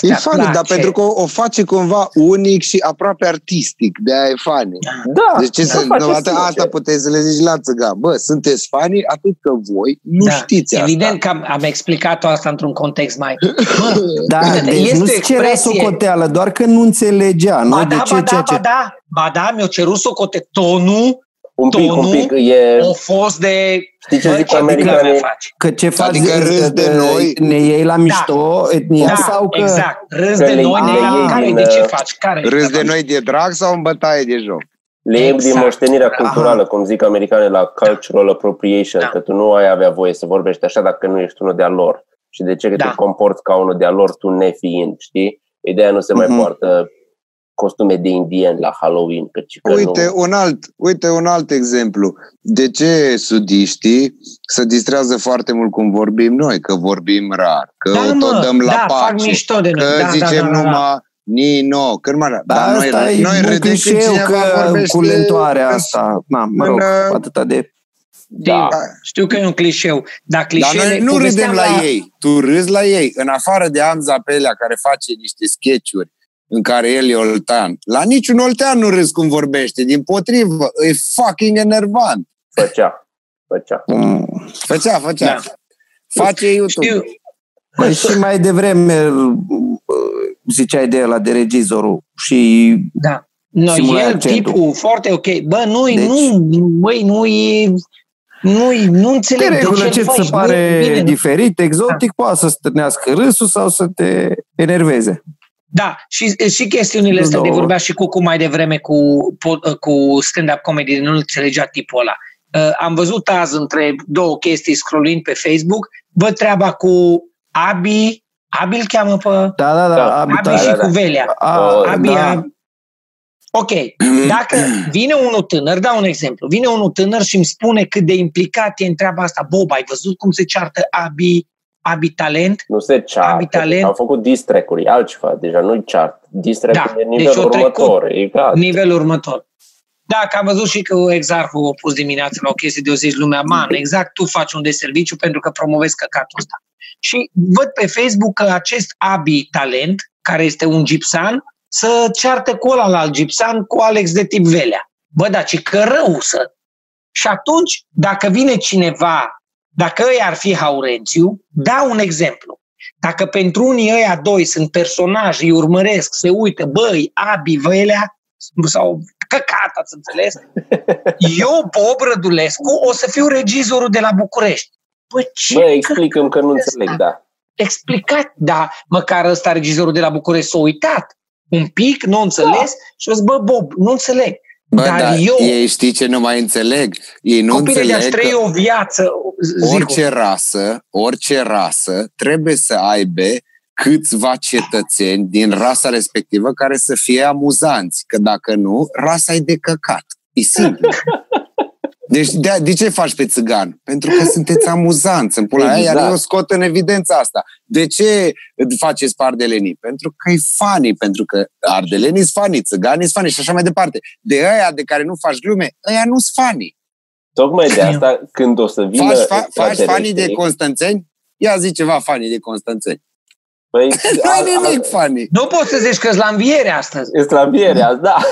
[SPEAKER 3] E funny, dar pentru că o, o face cumva unic și aproape artistic, de aia e funny.
[SPEAKER 1] Da,
[SPEAKER 3] deci ce da, să, nu, asta, asta puteți să le zici la țăga. Bă, sunteți funny atât că voi nu da. știți
[SPEAKER 4] asta.
[SPEAKER 3] Evident
[SPEAKER 4] că am, am explicat-o asta într-un context mai... Bă,
[SPEAKER 2] da, deci nu cerea socoteală, doar că nu înțelegea.
[SPEAKER 4] Ba
[SPEAKER 2] nu?
[SPEAKER 4] da, de ce, ba da, ce, ba da, ba da, mi-o cerut socote tonul
[SPEAKER 1] un pic,
[SPEAKER 4] tonul
[SPEAKER 1] un pic, e...
[SPEAKER 4] a fost de...
[SPEAKER 1] Știi ce zic americanii?
[SPEAKER 2] Că ce faci
[SPEAKER 3] adică râs de noi,
[SPEAKER 2] ne iei la mișto, da. etnia,
[SPEAKER 4] da,
[SPEAKER 2] sau că...
[SPEAKER 4] exact, râs de noi, ne iei, care de ce faci? Care
[SPEAKER 3] râs de noi de drag sau în bătaie de joc?
[SPEAKER 1] Le iei exact. din moștenirea culturală, Aha. cum zic americanii la cultural appropriation, da. că tu nu ai avea voie să vorbești așa dacă nu ești unul de-a lor. Și de ce că da. te comporți ca unul de-a lor, tu nefiind, știi? Ideea nu se uh-huh. mai mhm. poartă costume de indien la Halloween. Căci că
[SPEAKER 3] uite,
[SPEAKER 1] nu...
[SPEAKER 3] un alt, uite un alt exemplu. De ce sudiștii se distrează foarte mult cum vorbim noi? Că vorbim rar, că da, o tot mă, dăm la
[SPEAKER 4] da,
[SPEAKER 3] pace,
[SPEAKER 4] fac de
[SPEAKER 3] că
[SPEAKER 4] da,
[SPEAKER 3] zicem
[SPEAKER 4] da, da, da,
[SPEAKER 3] numai ni, no, când mai
[SPEAKER 2] da, Dar noi, noi, noi redem că cu lentoarea asta, na, mă rog, în, atâta de...
[SPEAKER 4] Da. Știu că e un clișeu, dar clișeele...
[SPEAKER 3] Dar noi nu râdem la... la ei, tu râzi la ei. În afară de Amza Pelea, care face niște sketch-uri în care el e oltean. La niciun oltean nu râs cum vorbește, din potrivă, e fucking enervant.
[SPEAKER 1] Făcea, făcea.
[SPEAKER 3] Mm. Făcea, făcea. Da. Face YouTube. Știu.
[SPEAKER 2] Păi și mai devreme ziceai de la de regizorul și
[SPEAKER 4] da. No, el, accentul. tipul, foarte ok. Bă, nu deci, nu, băi, nu e... Nu, nu înțeleg
[SPEAKER 2] de regulă ce ți se pare bine, diferit, exotic, da. poate să stârnească râsul sau să te enerveze.
[SPEAKER 4] Da, și, și chestiunile astea de vorbea și cu, cu mai devreme cu, cu stand-up comedy, nu înțelegea tipul ăla. Uh, am văzut azi între două chestii scrollind pe Facebook, văd treaba cu Abi, Abi îl cheamă pe...
[SPEAKER 2] Da, da, da.
[SPEAKER 4] Abi, Abi da, și da, da. cu Velea. A, Abi, da. A... Ok, dacă vine unul tânăr, dau un exemplu, vine unul tânăr și îmi spune cât de implicat e în treaba asta, Bob, ai văzut cum se ceartă Abi Abitalent.
[SPEAKER 1] Nu se ceartă. Abitalent. Au făcut distracuri, altceva. Deja nu-i chart. Distracuri
[SPEAKER 4] da,
[SPEAKER 1] e nivelul deci următor. E
[SPEAKER 4] nivelul următor. Da, că am văzut și că Exarhul a pus dimineața la o chestie de o zi lumea, man, exact tu faci un de serviciu pentru că promovezi căcatul ăsta. Și văd pe Facebook că acest Abi Talent, care este un gipsan, să ceartă cu ăla la gipsan cu Alex de tip Velea. Bă, dar ce cărău să... Și atunci, dacă vine cineva dacă ei ar fi Haurențiu, dau un exemplu. Dacă pentru unii ăia doi sunt personaje, îi urmăresc, se uită, băi, Abi, Vălea, sau căcat, ați înțeles? Eu, Bob Rădulescu, o să fiu regizorul de la București.
[SPEAKER 1] Bă, ce Bă explicăm că nu înțeleg, da.
[SPEAKER 4] Explicat, da, măcar ăsta regizorul de la București s-a uitat un pic, nu înțeles da. și a zis, bă, Bob, nu înțeleg.
[SPEAKER 3] Bă, dar, dar eu, ei știi ce nu mai înțeleg? Ei nu înțeleg
[SPEAKER 4] de trăi o viață.
[SPEAKER 3] Orice zic. rasă, orice rasă trebuie să aibă câțiva cetățeni din rasa respectivă care să fie amuzanți. Că dacă nu, rasa e de căcat. E simplu. Deci de, de ce faci pe țigan? Pentru că sunteți amuzanți în pula exact. aia, iar eu scot în evidență asta. De ce faceți pe ardelenii? Pentru că e funny, pentru că ardelenii sunt funny, țiganii sunt funny și așa mai departe. De aia de care nu faci glume, aia nu sunt funny.
[SPEAKER 1] Tocmai de asta, când o să vină...
[SPEAKER 3] Faci, fa- faci funny de Constanțeni? Ia zi ceva funny de Constanțeni. Păi, nu e nimic funny.
[SPEAKER 4] Nu poți să zici că-s la înviere astăzi.
[SPEAKER 1] Ești la înviere azi, da.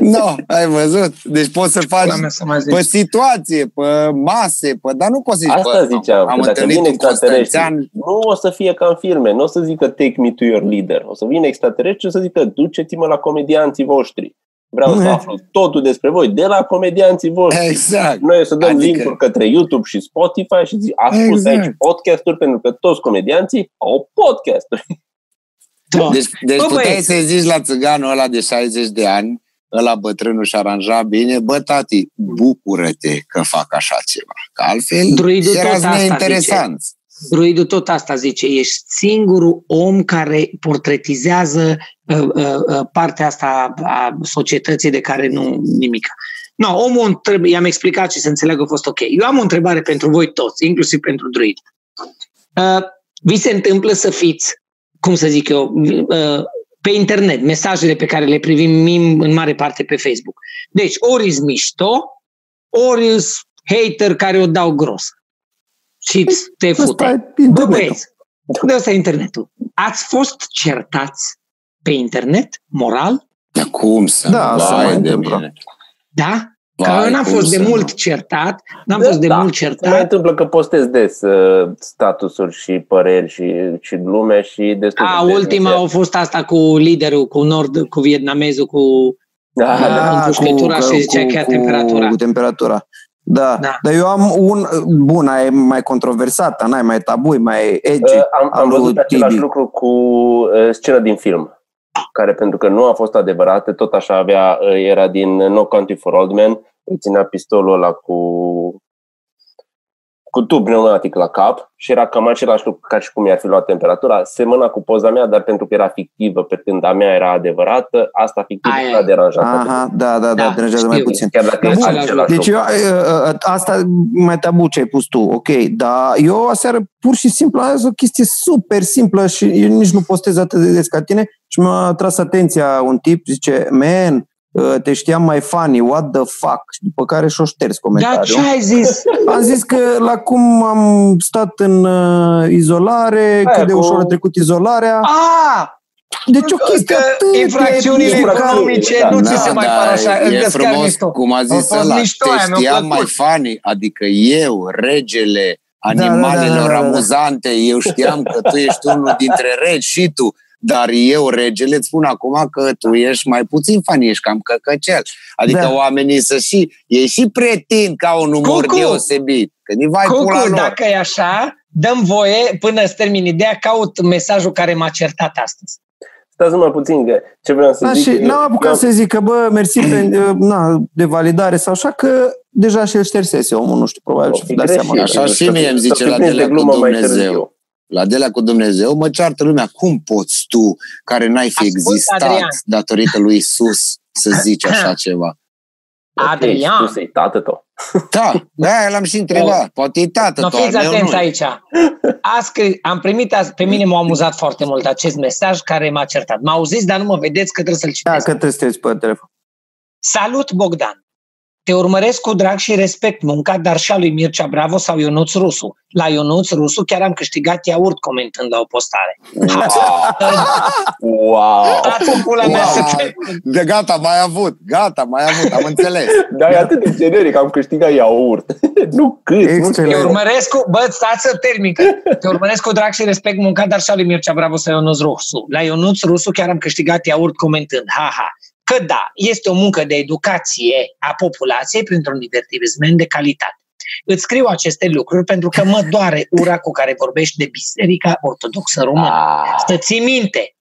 [SPEAKER 3] Nu, no, ai văzut? Deci poți să faci pe situație, pe mase, pe... dar nu poți să zici,
[SPEAKER 1] Asta ziceam, am că dacă vine extraterestri, nu o să fie ca în filme, nu o să zică take me to your leader, o să vină extraterestri și o să zică duceți-mă la comedianții voștri. Vreau să aflu totul despre voi, de la comedianții voștri.
[SPEAKER 3] Exact.
[SPEAKER 1] Noi o să dăm adică... link-uri către YouTube și Spotify și zic, ascultă exact. aici podcasturi, pentru că toți comedianții au podcasturi.
[SPEAKER 3] Da. Deci, deci puteai să zici la țiganul ăla de 60 de ani, ăla bătrânul și aranja bine, bă, tati, bucură-te că fac așa ceva. Că altfel Druidul erați neinteresant.
[SPEAKER 4] Druidul tot asta zice, ești singurul om care portretizează uh, uh, uh, partea asta a societății de care nu nimic. No, omul trebuie, i-am explicat și să înțeleg că a fost ok. Eu am o întrebare pentru voi toți, inclusiv pentru Druid. Uh, vi se întâmplă să fiți, cum să zic eu, uh, pe internet, mesajele pe care le privim în mare parte pe Facebook. Deci, ori îți mișto, ori îți hater care o dau gros. Și te fute. Bă, băieți, de asta e internetul. Ați fost certați pe internet, moral?
[SPEAKER 3] Da, cum să?
[SPEAKER 2] Da, Vai de mine.
[SPEAKER 4] Da? Că eu n-am fost de mult certat, n-am da, fost de da. mult certat. Se
[SPEAKER 1] mai întâmplă că postez des uh, statusuri și păreri și, și glume și destul
[SPEAKER 4] A, de ultima a fost asta cu liderul, cu nord, cu vietnamezul, cu
[SPEAKER 2] da, da, cu, și zicea cu, chiar cu, temperatura. Cu temperatura. Da. da. Dar eu am un... Bun, e mai controversat, n-ai mai tabu, mai edgy. Uh,
[SPEAKER 1] am, am văzut același lucru cu uh, scena din film care pentru că nu a fost adevărată, tot așa avea, era din No Country for Old Men, îi ținea pistolul ăla cu cu tub pneumatic la cap și era cam același lucru ca și cum i-ar fi luat temperatura. Semăna cu poza mea, dar pentru că era fictivă, pe când a mea era adevărată, asta fictivă a deranjat.
[SPEAKER 2] Aha, da, da, da, da, deranjează mai puțin.
[SPEAKER 1] Chiar dacă
[SPEAKER 2] da, același deci eu, asta mai tabu ce ai pus tu, ok, dar eu aseară pur și simplu am o chestie super simplă și eu nici nu postez atât de des ca tine și mi-a tras atenția un tip, zice, man, Uh, te știam mai funny, what the fuck, după care și-o șters comentariul.
[SPEAKER 4] Dar ce ai zis?
[SPEAKER 2] Am zis că la cum am stat în uh, izolare, Aia, cât de cu... ușor a trecut izolarea.
[SPEAKER 4] Ah!
[SPEAKER 2] Deci o chestie că atât
[SPEAKER 4] infracțiunile economice da, nu ți se da, mai par așa.
[SPEAKER 3] E frumos, cum a zis ăla, te știam mai funny, adică eu, regele animalelor da, da, da, da, da. amuzante, eu știam că tu ești unul dintre regi și tu. Dar eu, regele, îți spun acum că tu ești mai puțin fan, ești cam căcăcel. Adică da. oamenii să și, ei și pretind ca un umor Cucu. deosebit. Că ni vai
[SPEAKER 4] Cucu, pula lor. dacă e așa, dăm voie, până să termin ideea, caut mesajul care m-a certat astăzi.
[SPEAKER 1] Stați numai puțin, că ce vreau să da, zic...
[SPEAKER 2] Și n-am apucat să zic că, bă, mersi pe, na, de validare sau așa, că deja și el ștersese omul, nu știu, probabil și
[SPEAKER 3] da seama. Așa și mie îmi zice la de cu Dumnezeu la delea cu Dumnezeu, mă ceartă lumea. Cum poți tu, care n-ai fi Ascult, existat Adrian. datorită lui Isus, să zici așa ceva?
[SPEAKER 4] Adrian.
[SPEAKER 1] Okay, tu tată tău.
[SPEAKER 3] Da, da, l-am și întrebat. Oh. Poate e tată
[SPEAKER 4] no, fiți atenți aici. Ascri, am primit, pe mine m-a amuzat foarte mult acest mesaj care m-a certat. M-au zis, dar nu mă vedeți că trebuie să-l citesc.
[SPEAKER 2] Da, că trebuie să pe telefon.
[SPEAKER 4] Salut, Bogdan! Te urmăresc cu drag și respect munca, dar și a lui Mircea Bravo sau Ionuț Rusu. La Ionuț Rusu chiar am câștigat iaurt comentând la o postare.
[SPEAKER 1] Wow! wow.
[SPEAKER 3] Pula mea wow. Să de gata, mai avut, gata, mai avut, am înțeles.
[SPEAKER 1] Dar e atât de generic, am câștigat iaurt. nu cât.
[SPEAKER 4] Excelent. Te urmăresc cu, bă, stați să termin. Te urmăresc cu drag și respect munca, dar și a lui Mircea Bravo sau Ionuț Rusu. La Ionuț Rusu chiar am câștigat iaurt comentând. Ha, ha că da, este o muncă de educație a populației printr-un divertisment de calitate. Îți scriu aceste lucruri pentru că mă doare ura cu care vorbești de Biserica Ortodoxă Română. Ah. Să ții minte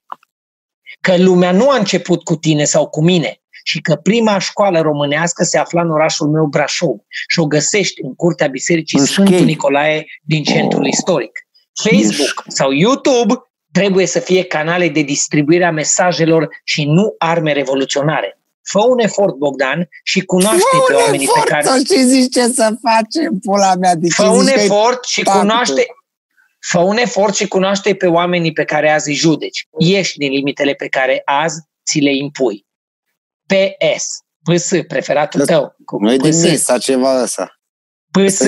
[SPEAKER 4] că lumea nu a început cu tine sau cu mine și că prima școală românească se afla în orașul meu Brașov și o găsești în curtea Bisericii Sfântul Nicolae din centrul oh. istoric. Facebook sau YouTube trebuie să fie canale de distribuire a mesajelor și nu arme revoluționare. Fă un efort, Bogdan, și cunoaște pe oamenii efort, pe care...
[SPEAKER 3] și zici ce să facem, pula mea. De
[SPEAKER 4] Fă un efort și cunoaște... Fă un efort și cunoaște pe oamenii pe care azi îi judeci. Ieși din limitele pe care azi ți le impui. PS. PS, preferatul tău.
[SPEAKER 3] Nu e din Misa ceva ăsta.
[SPEAKER 4] PS.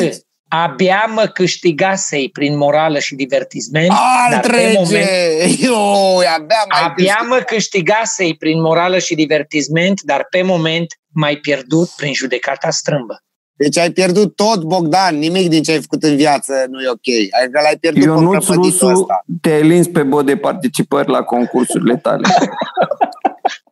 [SPEAKER 4] Abia mă câștigasei prin morală și divertisment.
[SPEAKER 3] Al trece! Moment, Eu, abia mai
[SPEAKER 4] abia mă câștigasei prin morală și divertisment, dar pe moment mai pierdut prin judecata strâmbă.
[SPEAKER 3] Deci ai pierdut tot, Bogdan, nimic din ce ai făcut în viață nu e ok. Adică l-ai pierdut
[SPEAKER 2] Eu nu Rusu te-ai lins pe bod de participări la concursurile tale.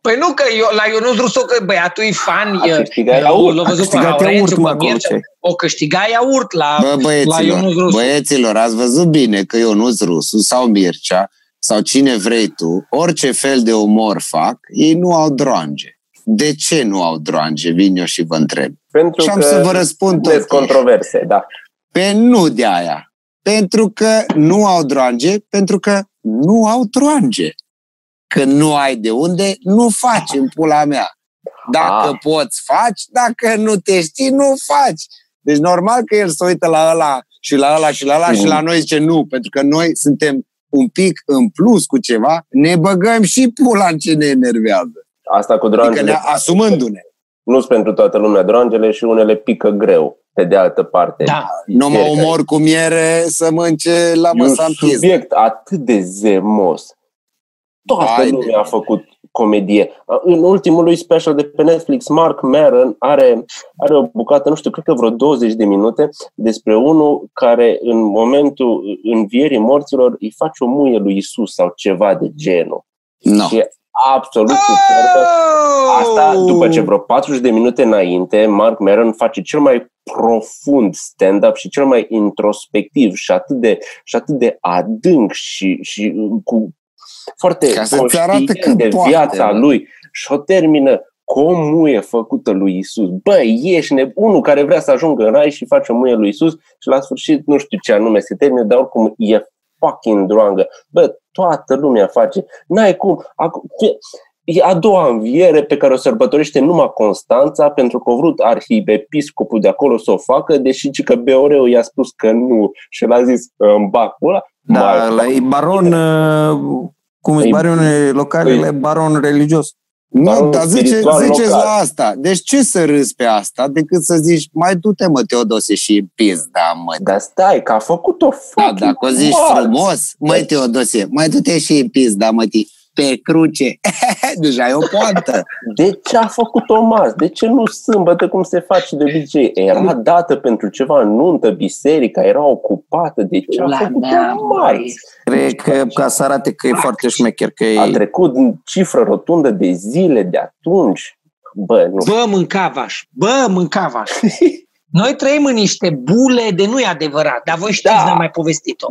[SPEAKER 4] Păi nu, că eu, la Ionuț Rusu, că băiatul e fan,
[SPEAKER 1] a câștigat iaurt,
[SPEAKER 4] l-a văzut pe Laurențiu, pe Mircea, o câștiga iaurt la, Bă,
[SPEAKER 3] băieților,
[SPEAKER 4] la Ionuț Rusu.
[SPEAKER 3] Băieților, ați văzut bine că Ionuț Rusu sau Mircea sau cine vrei tu, orice fel de umor fac, ei nu au dronge. De ce nu au dronge? Vin eu și vă întreb.
[SPEAKER 1] Pentru și am
[SPEAKER 3] să vă răspund
[SPEAKER 1] tot. controverse, da.
[SPEAKER 3] Pe nu de aia. Pentru că nu au dronge, pentru că nu au dronge. Când nu ai de unde, nu faci în pula mea. Dacă ah. poți, faci. Dacă nu te știi, nu faci. Deci normal că el se uită la ăla și la ăla și la ăla mm. și la noi zice nu, pentru că noi suntem un pic în plus cu ceva, ne băgăm și pula în ce ne enervează.
[SPEAKER 1] Asta cu drangele...
[SPEAKER 3] Adică ne asumându-ne.
[SPEAKER 1] Nu sunt pentru toată lumea drangele și unele pică greu, pe de altă parte.
[SPEAKER 4] Da.
[SPEAKER 3] Nu mă omor cu miere să mănânce la măsa
[SPEAKER 1] un subiect atât de zemos. Toată Haide. lumea a făcut comedie. În ultimul lui special de pe Netflix, Mark Maron are, are o bucată, nu știu, cred că vreo 20 de minute, despre unul care în momentul învierii morților îi face o muie lui Isus sau ceva de genul.
[SPEAKER 3] No. Și
[SPEAKER 1] absolut superbă. Asta, după ce vreo 40 de minute înainte, Mark Maron face cel mai profund stand-up și cel mai introspectiv și atât de, și atât de adânc și, și cu foarte conștient de poate, viața lui și o termină cu o muie făcută lui Isus. Bă, ești unul care vrea să ajungă în rai și face o muie lui Isus și la sfârșit nu știu ce anume se termină, dar oricum e fucking droangă. Bă, toată lumea face. N-ai cum. Acum, e a doua înviere pe care o sărbătorește numai Constanța, pentru că a vrut arhiepiscopul de acolo să o facă, deși că Beoreu i-a spus că nu și l-a zis în bacul ăla.
[SPEAKER 2] Da, la e baron, uh, cum e baronul locale, e baron religios.
[SPEAKER 3] Nu, dar zice, ziceți la asta. Deci ce să râzi pe asta decât să zici, mai du-te mă Teodose și da mă.
[SPEAKER 1] Dar stai, că a făcut-o
[SPEAKER 3] Da, dacă o zici frumos, măi Teodose, mai du-te și da mă tii pe cruce. Deja e o poantă.
[SPEAKER 1] De ce a făcut-o mas? De ce nu sâmbătă cum se face de obicei? Era dată pentru ceva nuntă, biserica era ocupată. De ce a făcut-o marți?
[SPEAKER 2] Cred că ca să arate că e foarte șmecher. Că e...
[SPEAKER 1] A trecut cifră rotundă de zile de atunci. Bă, nu.
[SPEAKER 4] Bă, mâncavaș! Bă, mâncavaș! Noi trăim în niște bule de nu e adevărat, dar voi știți, da. n-am mai povestit-o.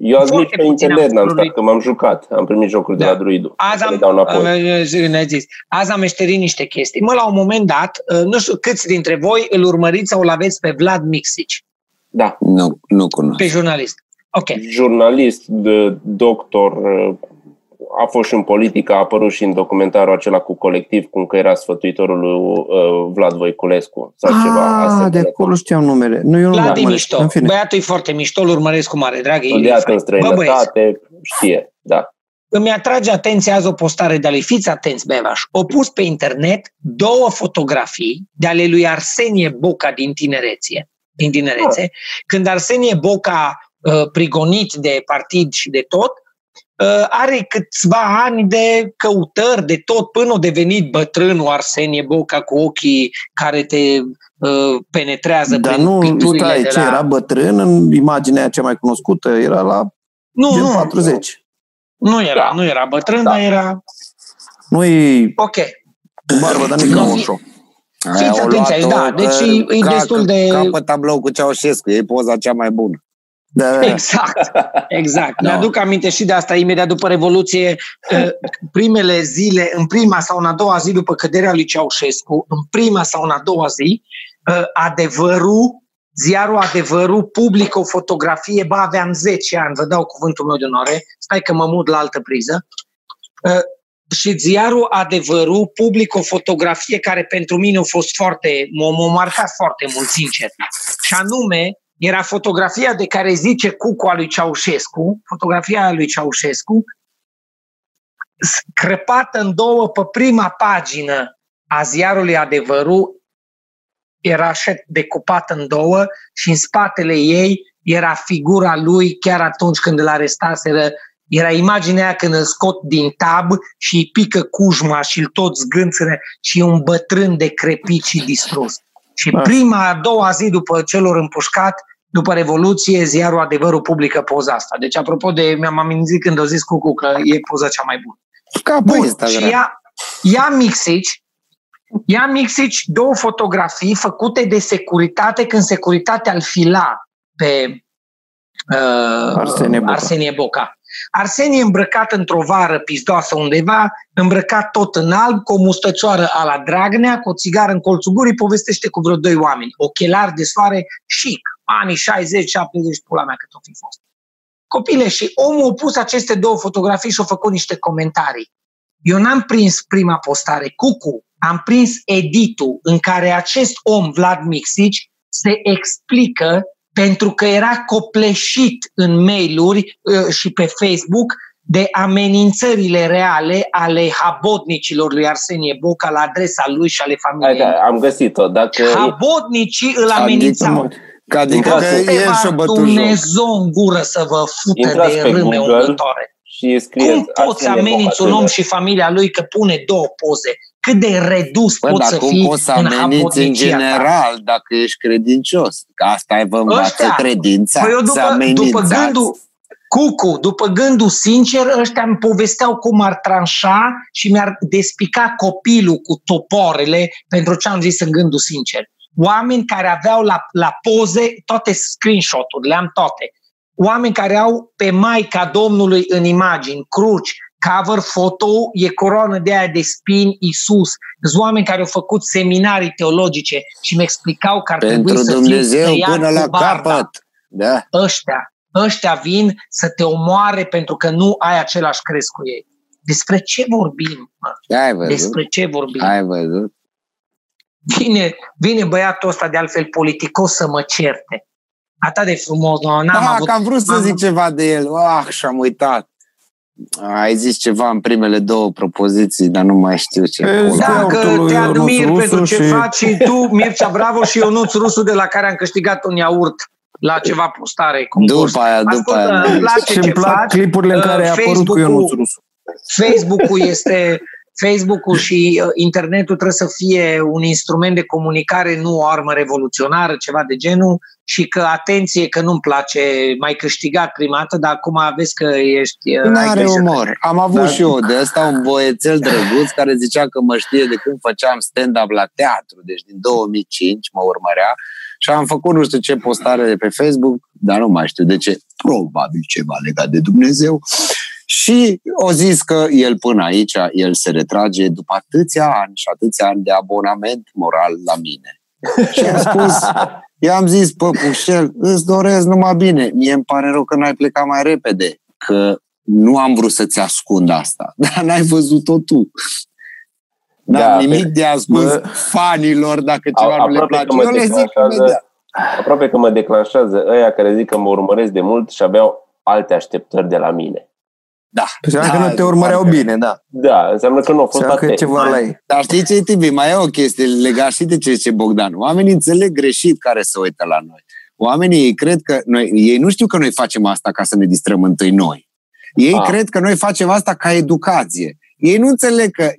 [SPEAKER 1] Eu azi nici pe internet n-am stat, că m-am jucat. Am primit jocuri da. de la Druidu.
[SPEAKER 4] Azi am, dau uh, zis, azi am meșterit niște chestii. Mă, la un moment dat, uh, nu știu câți dintre voi îl urmăriți sau îl aveți pe Vlad Mixici.
[SPEAKER 1] Da.
[SPEAKER 3] Nu, nu cunosc.
[SPEAKER 4] Pe jurnalist. Ok.
[SPEAKER 1] Jurnalist, de doctor, uh, a fost și în politică, a apărut și în documentarul acela cu colectiv, cum că era sfătuitorul lui uh, Vlad Voiculescu sau ah, ceva.
[SPEAKER 2] de acolo știam numele. Nu, eu
[SPEAKER 4] Vlad nu e mișto. Băiatul e foarte mișto, îl urmăresc cu mare drag.
[SPEAKER 1] Studiat în străinătate, știe, da.
[SPEAKER 4] Îmi atrage atenția azi o postare de-a lui, fiți atenți, Bevaș, o pus pe internet două fotografii de ale lui Arsenie Boca din tinerețe, din tinerețe ah. când Arsenie Boca, uh, prigonit de partid și de tot, Uh, are câțiva ani de căutări de tot până a devenit bătrânul Arsenie Boca cu ochii care te uh, penetrează
[SPEAKER 2] Dar
[SPEAKER 4] prin
[SPEAKER 2] nu, stai,
[SPEAKER 4] de
[SPEAKER 2] ce,
[SPEAKER 4] la...
[SPEAKER 2] era bătrân în imaginea cea mai cunoscută, era la nu, gen nu, 40.
[SPEAKER 4] Nu era, da. nu era bătrân, da. dar era...
[SPEAKER 2] Nu e
[SPEAKER 4] ok.
[SPEAKER 2] barbă, dar nici ca ușor.
[SPEAKER 4] Fiți atenți aici, da, deci e destul de...
[SPEAKER 3] Ca pe tablou cu Ceaușescu, e poza cea mai bună.
[SPEAKER 2] Da.
[SPEAKER 4] Exact, exact. No. Mi-aduc aminte și de asta, imediat după Revoluție, uh, primele zile, în prima sau în a doua zi după căderea lui Ceaușescu, în prima sau în a doua zi, uh, adevărul, ziarul Adevărul publică o fotografie, ba aveam 10 ani, vă dau cuvântul meu de onoare, stai că mă mut la altă priză, uh, și ziarul Adevărul publică o fotografie care pentru mine a fost foarte, m-a marcat foarte mult, sincer. Și anume, era fotografia de care zice Cucu a lui Ceaușescu, fotografia lui Ceaușescu, crăpată în două pe prima pagină a ziarului Adevărul, era așa decupat în două și în spatele ei era figura lui chiar atunci când îl arestaseră. Era imaginea aia când îl scot din tab și îi pică cujma și îl tot zgânțără și un bătrân decrepit și distrus. Și ah. prima, a doua zi după celor împușcat, după Revoluție, ziarul Adevărul publică poza asta. Deci, apropo de, mi-am amintit când o zis Cucu că e poza cea mai bună.
[SPEAKER 3] Ca Bun, Instagram.
[SPEAKER 4] și ia, ia Mixici, ia Mixici două fotografii făcute de securitate când securitatea îl fila pe uh, Arsenie, Boca. Arsenie Boca. Arsenie îmbrăcat într-o vară pizdoasă undeva, îmbrăcat tot în alb, cu o mustăcioară a la Dragnea, cu o țigară în colțul gurii, povestește cu vreo doi oameni. Ochelari de soare, chic, anii 60-70, pula mea cât o fi fost. Copile, și omul a pus aceste două fotografii și a făcut niște comentarii. Eu n-am prins prima postare, Cucu, am prins editul în care acest om, Vlad Mixici, se explică pentru că era copleșit în mail-uri uh, și pe Facebook de amenințările reale ale habotnicilor lui Arsenie Boca la adresa lui și ale familiei.
[SPEAKER 1] Hai, da, am găsit-o. Dacă...
[SPEAKER 4] Habotnicii îl amenințau. Adică,
[SPEAKER 3] Ca adică că el și-o
[SPEAKER 4] Dumnezeu în gură să vă fută Intrați de râme ungătoare.
[SPEAKER 1] Și Cum
[SPEAKER 4] poți să ameninți un om și familia lui că pune două poze? Cât de redus Bă, poți să fii
[SPEAKER 3] poți să ameninți în general ta. dacă ești credincios? Că asta e vă învață ăștia, credința, păi eu după, să
[SPEAKER 4] după gândul, Cucu, după gândul sincer, ăștia îmi povesteau cum ar tranșa și mi-ar despica copilul cu toporele pentru ce am zis în gândul sincer. Oameni care aveau la, la poze toate screenshot-urile, am toate. Oameni care au pe Maica Domnului în imagini, cruci, cover foto e coroană de aia de spin Isus. Sunt oameni care au făcut seminarii teologice și mi explicau că ar
[SPEAKER 3] Pentru
[SPEAKER 4] trebui să
[SPEAKER 3] Dumnezeu fie până la capăt. Da.
[SPEAKER 4] Ăștia, ăștia vin să te omoare pentru că nu ai același crez cu ei. Despre ce vorbim?
[SPEAKER 3] Ai văzut?
[SPEAKER 4] Despre ce vorbim?
[SPEAKER 3] Ai văzut?
[SPEAKER 4] Vine, vine băiatul ăsta de altfel politicos să mă certe. Atât de frumos, nu? N-am
[SPEAKER 3] da,
[SPEAKER 4] avut,
[SPEAKER 3] că am vrut să zic ceva de el. Ah, și-am uitat. Ai zis ceva în primele două propoziții, dar nu mai știu ce.
[SPEAKER 4] Da, că te admir pentru ce și... faci și tu, Mircea Bravo și Ionuț Rusu, de la care am câștigat un iaurt la ceva postare.
[SPEAKER 3] Concurs. După aia, după Ascultă, aia.
[SPEAKER 4] Îmi place și ce plac faci.
[SPEAKER 3] clipurile în care uh, a apărut cu Ionuț Rusu.
[SPEAKER 4] Facebook-ul este Facebook-ul și uh, internetul trebuie să fie un instrument de comunicare, nu o armă revoluționară, ceva de genul, și că, atenție, că nu-mi place, mai câștigat prima dată, dar acum vezi că ești...
[SPEAKER 3] Uh, nu are umor. Am avut dar... și eu de ăsta un boiețel drăguț care zicea că mă știe de când făceam stand-up la teatru, deci din 2005 mă urmărea. Și am făcut nu știu ce postare de pe Facebook, dar nu mai știu de ce, probabil ceva legat de Dumnezeu. Și o zis că el până aici, el se retrage după atâția ani și atâția ani de abonament moral la mine. Și am spus, i-am zis, păpușel, îți doresc numai bine. Mie îmi pare rău că n-ai plecat mai repede, că nu am vrut să-ți ascund asta, dar n-ai văzut-o tu. N-am da, nimic de ascuns bă, fanilor dacă ceva a, nu le place. Eu le zic imediat.
[SPEAKER 1] Aprope că mă declanșează ăia care zic că mă urmăresc de mult și aveau alte așteptări de la mine.
[SPEAKER 3] Da.
[SPEAKER 2] Înseamnă
[SPEAKER 3] da,
[SPEAKER 2] că nu te urmăreau da. bine, da.
[SPEAKER 1] Da, înseamnă că nu au fost
[SPEAKER 2] că ceva la ei.
[SPEAKER 3] Dar știi ce, Tibi? Mai e o chestie legat și de ce zice Bogdan. Oamenii înțeleg greșit care se uită la noi. Oamenii ei cred că noi, ei nu știu că noi facem asta ca să ne distrăm întâi noi. Ei A. Ah. cred că noi facem asta ca educație. Ei nu înțeleg că,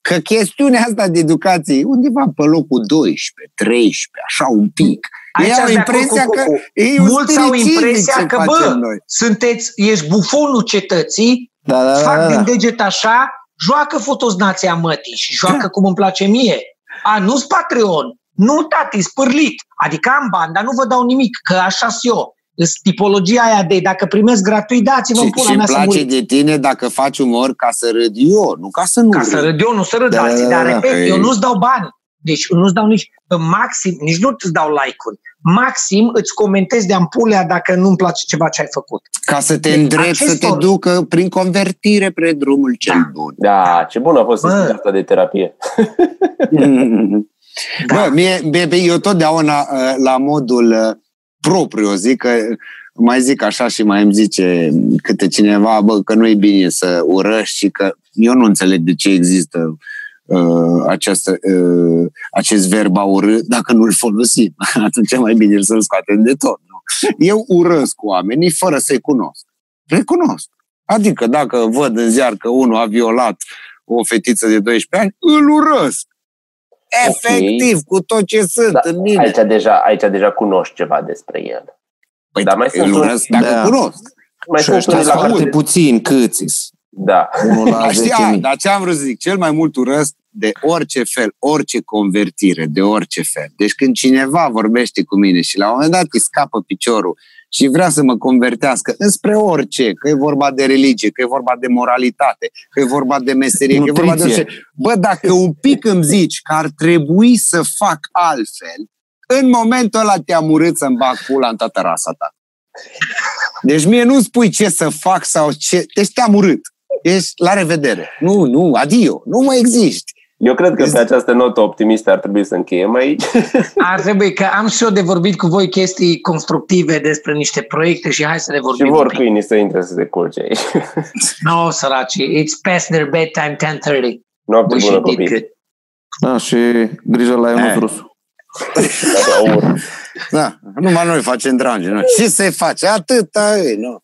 [SPEAKER 3] că chestiunea asta de educație e undeva pe locul 12, 13, așa un pic. Aici ei au impresia cu, cu, cu. că ei
[SPEAKER 4] Mulți au impresia că, bă, noi. sunteți, ești bufonul cetății, da, da, fac da, da. din deget așa, joacă fotoznația mătii și joacă da. cum îmi place mie. A, nu-s Patreon, nu tati, spârlit. Adică am bani, dar nu vă dau nimic, că așa sunt eu. Îs tipologia aia de dacă primesc gratuit, dați-vă în pula mea
[SPEAKER 3] să place de tine dacă faci umor ca să râd eu, nu ca să nu
[SPEAKER 4] Ca râd. să râd eu, nu să râd da, alții, da, dar da, repet, da, eu nu-ți dau bani. Deci nu-ți dau nici, maxim, nici nu îți dau like-uri maxim îți comentezi de ampulea dacă nu-mi place ceva ce ai făcut.
[SPEAKER 3] Ca să te deci, îndrepti, acestor... să te ducă prin convertire pre drumul cel da. bun.
[SPEAKER 1] Da, ce bun a fost asta de terapie.
[SPEAKER 3] da. Bă, mie, mie, eu totdeauna uh, la modul uh, propriu zic că mai zic așa și mai îmi zice câte cineva, bă, că nu e bine să urăști și că eu nu înțeleg de ce există uh, această, uh, acest verb a urâ dacă nu-l folosim. Atunci mai bine să-l scoatem de tot. Nu? Eu urăsc oamenii fără să-i cunosc. Recunosc. Adică dacă văd în ziar că unul a violat o fetiță de 12 ani, îl urăsc. Efectiv, okay. cu tot ce sunt da, în mine.
[SPEAKER 1] Aici deja, aici deja cunoști ceva despre el.
[SPEAKER 3] Păi Dar mai sunt urăsc dacă da. cunosc.
[SPEAKER 2] Mai și sunt la foarte puțin câți
[SPEAKER 1] Da.
[SPEAKER 3] Unul la Știa, dar ce am vrut să zic, cel mai mult urăsc de orice fel, orice convertire, de orice fel. Deci când cineva vorbește cu mine și la un moment dat îi scapă piciorul și vrea să mă convertească înspre orice, că e vorba de religie, că e vorba de moralitate, că e vorba de meserie, Nutriție. că e vorba de orice. Bă, dacă un pic îmi zici că ar trebui să fac altfel, în momentul ăla te-am urât să-mi bag pula în toată rasa ta. Deci mie nu spui ce să fac sau ce... Deci te-am urât. Ești la revedere. Nu, nu, adio. Nu mai existi.
[SPEAKER 1] Eu cred că pe această notă optimistă ar trebui să încheiem aici.
[SPEAKER 4] Ar trebui, că am și eu de vorbit cu voi chestii constructive despre niște proiecte și hai să le vorbim.
[SPEAKER 1] Și vor câinii să intre să se culce aici.
[SPEAKER 4] no, săraci, it's past their bedtime 10.30.
[SPEAKER 1] Noapte bună, copii.
[SPEAKER 2] Da, și grijă la Ionuț eh. Rusu.
[SPEAKER 3] da, numai noi facem drange. Nu? Ce se face? Atâta e, nu?